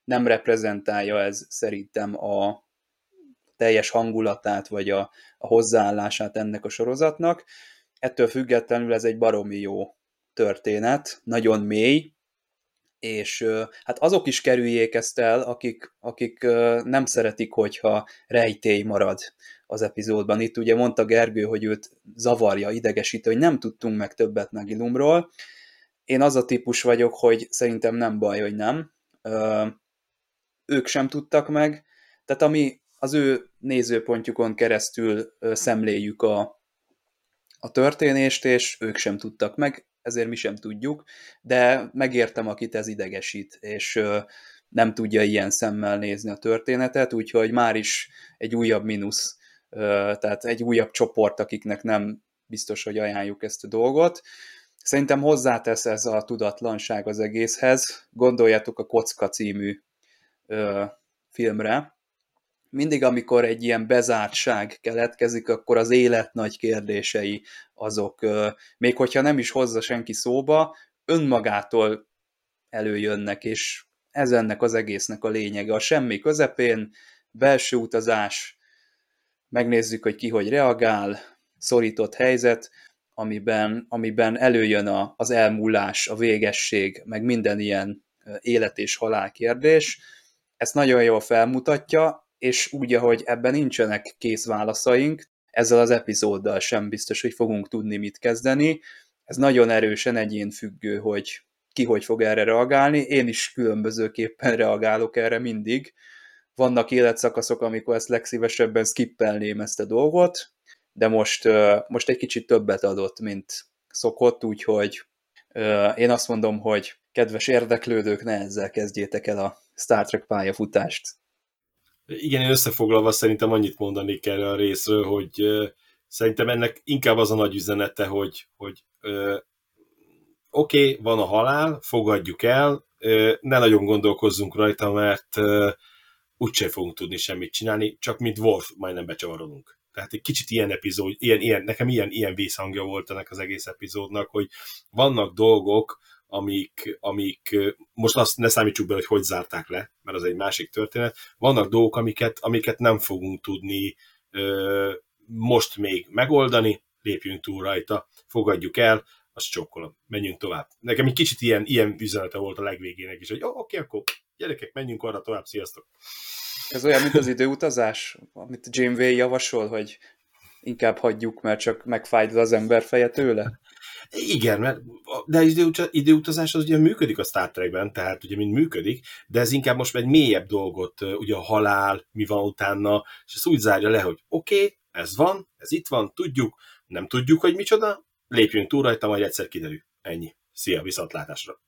S2: nem reprezentálja ez szerintem a teljes hangulatát, vagy a, a hozzáállását ennek a sorozatnak. Ettől függetlenül ez egy baromi jó történet, nagyon mély, és hát azok is kerüljék ezt el, akik, akik nem szeretik, hogyha rejtély marad az epizódban. Itt ugye mondta Gergő, hogy őt zavarja, idegesítő, hogy nem tudtunk meg többet Nagilumról. Én az a típus vagyok, hogy szerintem nem baj, hogy nem. Ők sem tudtak meg, tehát ami az ő nézőpontjukon keresztül szemléljük a, a történést, és ők sem tudtak meg, ezért mi sem tudjuk, de megértem, akit ez idegesít, és nem tudja ilyen szemmel nézni a történetet, úgyhogy már is egy újabb mínusz, tehát egy újabb csoport, akiknek nem biztos, hogy ajánljuk ezt a dolgot. Szerintem hozzátesz ez a tudatlanság az egészhez. Gondoljátok a Kocka című filmre, mindig, amikor egy ilyen bezártság keletkezik, akkor az élet nagy kérdései azok, még hogyha nem is hozza senki szóba, önmagától előjönnek, és ez ennek az egésznek a lényege. A semmi közepén, belső utazás, megnézzük, hogy ki hogy reagál, szorított helyzet, amiben, amiben előjön a, az elmúlás, a végesség, meg minden ilyen élet és halál kérdés. Ezt nagyon jól felmutatja, és úgy, ahogy ebben nincsenek kész válaszaink, ezzel az epizóddal sem biztos, hogy fogunk tudni mit kezdeni. Ez nagyon erősen egyén függő, hogy ki hogy fog erre reagálni. Én is különbözőképpen reagálok erre mindig. Vannak életszakaszok, amikor ezt legszívesebben skippelném ezt a dolgot, de most, most egy kicsit többet adott, mint szokott, úgyhogy én azt mondom, hogy kedves érdeklődők, ne ezzel kezdjétek el a Star Trek pályafutást.
S3: Igen, én összefoglalva szerintem annyit mondani kell a részről, hogy szerintem ennek inkább az a nagy üzenete, hogy, hogy oké, okay, van a halál, fogadjuk el, ne nagyon gondolkozzunk rajta, mert úgyse fogunk tudni semmit csinálni, csak mint Wolf majdnem becsavarodunk. Tehát egy kicsit ilyen epizód, ilyen, ilyen, nekem ilyen, ilyen vészhangja volt ennek az egész epizódnak, hogy vannak dolgok, amik, amik most azt ne számítsuk be, hogy hogy zárták le, mert az egy másik történet. Vannak dolgok, amiket, amiket nem fogunk tudni ö, most még megoldani, lépjünk túl rajta, fogadjuk el, azt csokkolom, menjünk tovább. Nekem egy kicsit ilyen, ilyen üzenete volt a legvégének is, hogy oh, oké, akkor gyerekek, menjünk arra tovább, sziasztok!
S2: Ez olyan, mint az időutazás, amit Way javasol, hogy inkább hagyjuk, mert csak megfájd az ember feje tőle?
S3: Igen, mert de az időutazás az ugye működik a Star Trekben, tehát ugye mind működik, de ez inkább most egy mélyebb dolgot, ugye a halál, mi van utána, és ezt úgy zárja le, hogy oké, okay, ez van, ez itt van, tudjuk, nem tudjuk, hogy micsoda, lépjünk túl rajta, majd egyszer kiderül. Ennyi. Szia, viszontlátásra!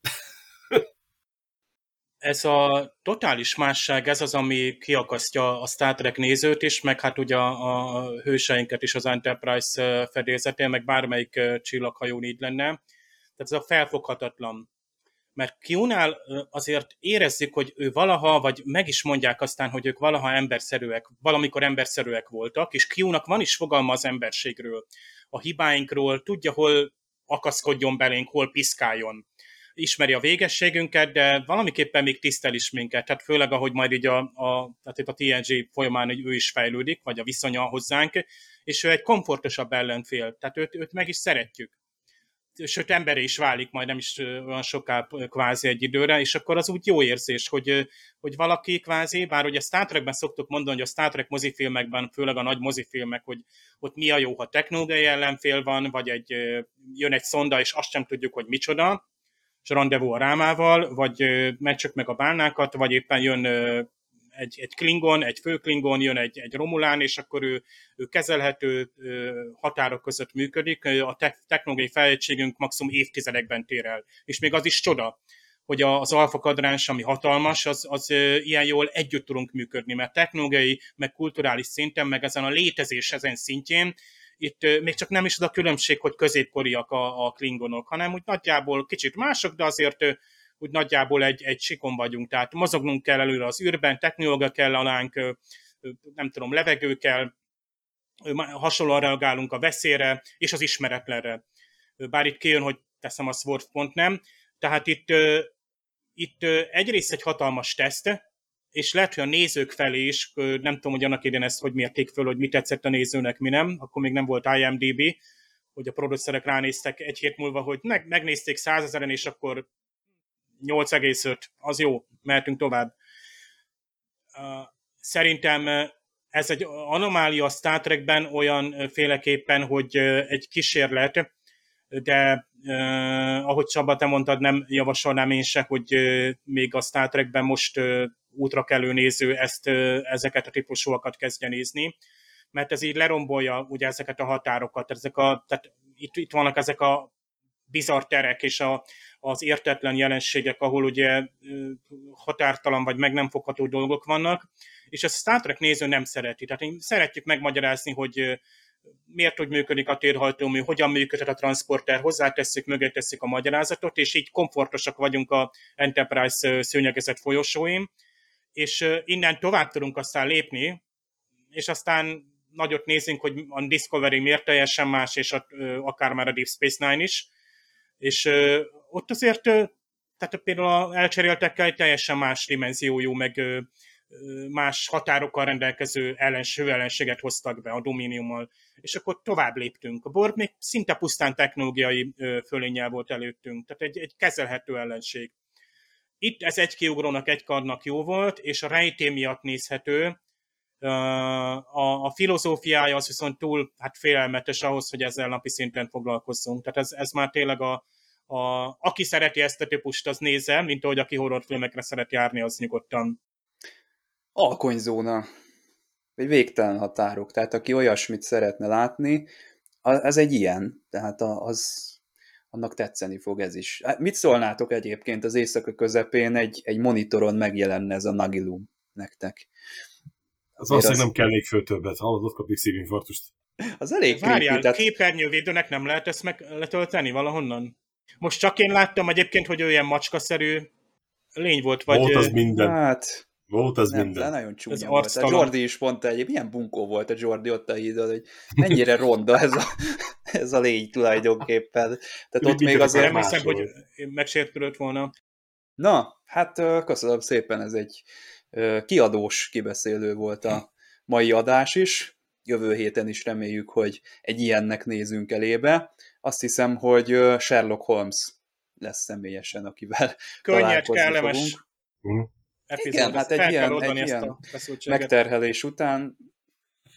S4: Ez a totális másság, ez az, ami kiakasztja a Star Trek nézőt is, meg hát ugye a, a hőseinket is az Enterprise fedélzetén, meg bármelyik csillaghajón így lenne. Tehát ez a felfoghatatlan. mert Q-nál azért érezzük, hogy ő valaha, vagy meg is mondják aztán, hogy ők valaha emberszerűek, valamikor emberszerűek voltak, és Q-nak van is fogalma az emberségről, a hibáinkról, tudja, hol akaszkodjon belénk, hol piszkáljon. Ismeri a végességünket, de valamiképpen még tisztel is minket, tehát főleg ahogy majd így a, a, tehát itt a TNG folyamán hogy ő is fejlődik, vagy a viszonya hozzánk, és ő egy komfortosabb ellenfél, tehát őt, őt meg is szeretjük. Sőt embere is válik majd nem is olyan soká kvázi egy időre, és akkor az úgy jó érzés, hogy, hogy valaki kvázi, bár ugye Star Trekben szoktuk mondani, hogy a Star Trek mozifilmekben, főleg a nagy mozifilmek, hogy ott mi a jó, ha technológiai ellenfél van, vagy egy, jön egy szonda, és azt sem tudjuk, hogy micsoda, és rendezvú a rámával, vagy meccsük meg a bálnákat, vagy éppen jön egy, egy Klingon, egy fő Klingon, jön egy, egy Romulán, és akkor ő, ő kezelhető határok között működik. A technológiai fejlettségünk maximum évtizedekben tér el. És még az is csoda, hogy az alfa kadráns, ami hatalmas, az, az ilyen jól együtt tudunk működni, mert technológiai, meg kulturális szinten, meg ezen a létezés ezen szintjén, itt még csak nem is az a különbség, hogy középkoriak a, a klingonok, hanem úgy nagyjából kicsit mások, de azért úgy nagyjából egy, egy sikon vagyunk, tehát mozognunk kell előre az űrben, technológia kell alánk, nem tudom, levegő kell, hasonlóan reagálunk a veszélyre és az ismeretlenre. Bár itt kijön, hogy teszem a SWORD pont nem. Tehát itt, itt egyrészt egy hatalmas teszt, és lehet, hogy a nézők felé is, nem tudom, hogy annak idén ezt hogy mérték föl, hogy mi tetszett a nézőnek, mi nem, akkor még nem volt IMDB, hogy a producerek ránéztek egy hét múlva, hogy megnézték százezeren, és akkor 8,5, az jó, mehetünk tovább. Szerintem ez egy anomália a Star Trekben olyan féleképpen, hogy egy kísérlet, de eh, ahogy Csaba, te mondtad, nem javasolnám én se, hogy még a Star Trekben most útra kelő néző ezt, ezeket a típusúakat kezdje nézni, mert ez így lerombolja ugye ezeket a határokat, ezek a, tehát itt, itt vannak ezek a bizarr terek és a, az értetlen jelenségek, ahol ugye határtalan vagy meg nem fogható dolgok vannak, és ezt Star Trek néző nem szereti. Tehát én szeretjük megmagyarázni, hogy miért hogy működik a térhajtómű, hogyan működhet a transporter, hozzátesszük, mögé tesszük a magyarázatot, és így komfortosak vagyunk a Enterprise szőnyegezett folyosóim, és innen tovább tudunk aztán lépni, és aztán nagyot nézünk, hogy a Discovery miért teljesen más, és a, akár már a Deep Space Nine is, és ott azért, tehát például elcseréltekkel egy teljesen más dimenziójú, meg más határokkal rendelkező ellens, ellenséget hoztak be a Dominiummal, és akkor tovább léptünk. A Borg még szinte pusztán technológiai fölénnyel volt előttünk, tehát egy, egy kezelhető ellenség. Itt ez egy kiugrónak, egy karnak jó volt, és a rejté miatt nézhető, a, a filozófiája az viszont túl hát félelmetes ahhoz, hogy ezzel napi szinten foglalkozzunk. Tehát ez, ez már tényleg a, a, aki szereti ezt a típust, az nézze, mint ahogy aki horrorfilmekre szeret járni, az nyugodtan.
S2: Alkonyzóna. Vagy végtelen határok. Tehát aki olyasmit szeretne látni, ez egy ilyen. Tehát az, annak tetszeni fog ez is. Hát mit szólnátok egyébként az éjszaka közepén egy, egy monitoron megjelenne ez a Nagilum nektek?
S3: Az azt, hogy nem kell még föl többet, hallod, ott kapik szívinfarktust.
S2: Az elég
S4: Várjál, creepy, tehát... képernyővédőnek nem lehet ezt meg letölteni valahonnan? Most csak én láttam egyébként, hogy ő ilyen macskaszerű lény volt, vagy...
S3: Volt az minden.
S2: Hát,
S3: volt az
S2: nem,
S3: minden.
S2: nagyon csúnya ez volt. A Jordi is mondta, hogy milyen bunkó volt a Jordi ott a hídon, hogy mennyire ronda ez a, ez a lény tulajdonképpen. Tehát ott még azért...
S4: Nem hiszem, hogy megsértődött volna.
S2: Na, hát köszönöm szépen, ez egy kiadós kibeszélő volt a mai adás is. Jövő héten is reméljük, hogy egy ilyennek nézünk elébe. Azt hiszem, hogy Sherlock Holmes lesz személyesen, akivel
S4: Könnyed, kellemes. Fogunk.
S3: Mm.
S2: Igen, hát egy ilyen, egy ilyen megterhelés után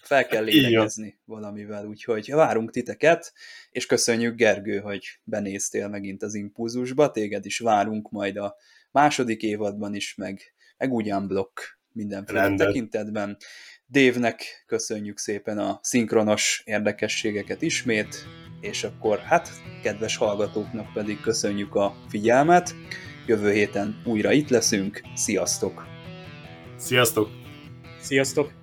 S2: fel kell lélegezni valamivel, úgyhogy várunk titeket, és köszönjük Gergő, hogy benéztél megint az impulzusba, téged is várunk majd a második évadban is, meg, meg ugyan blokk mindenféle Rendben. tekintetben. Dévnek köszönjük szépen a szinkronos érdekességeket ismét, és akkor hát kedves hallgatóknak pedig köszönjük a figyelmet. Jövő héten újra itt leszünk. Sziasztok!
S3: Sziasztok!
S4: Sziasztok!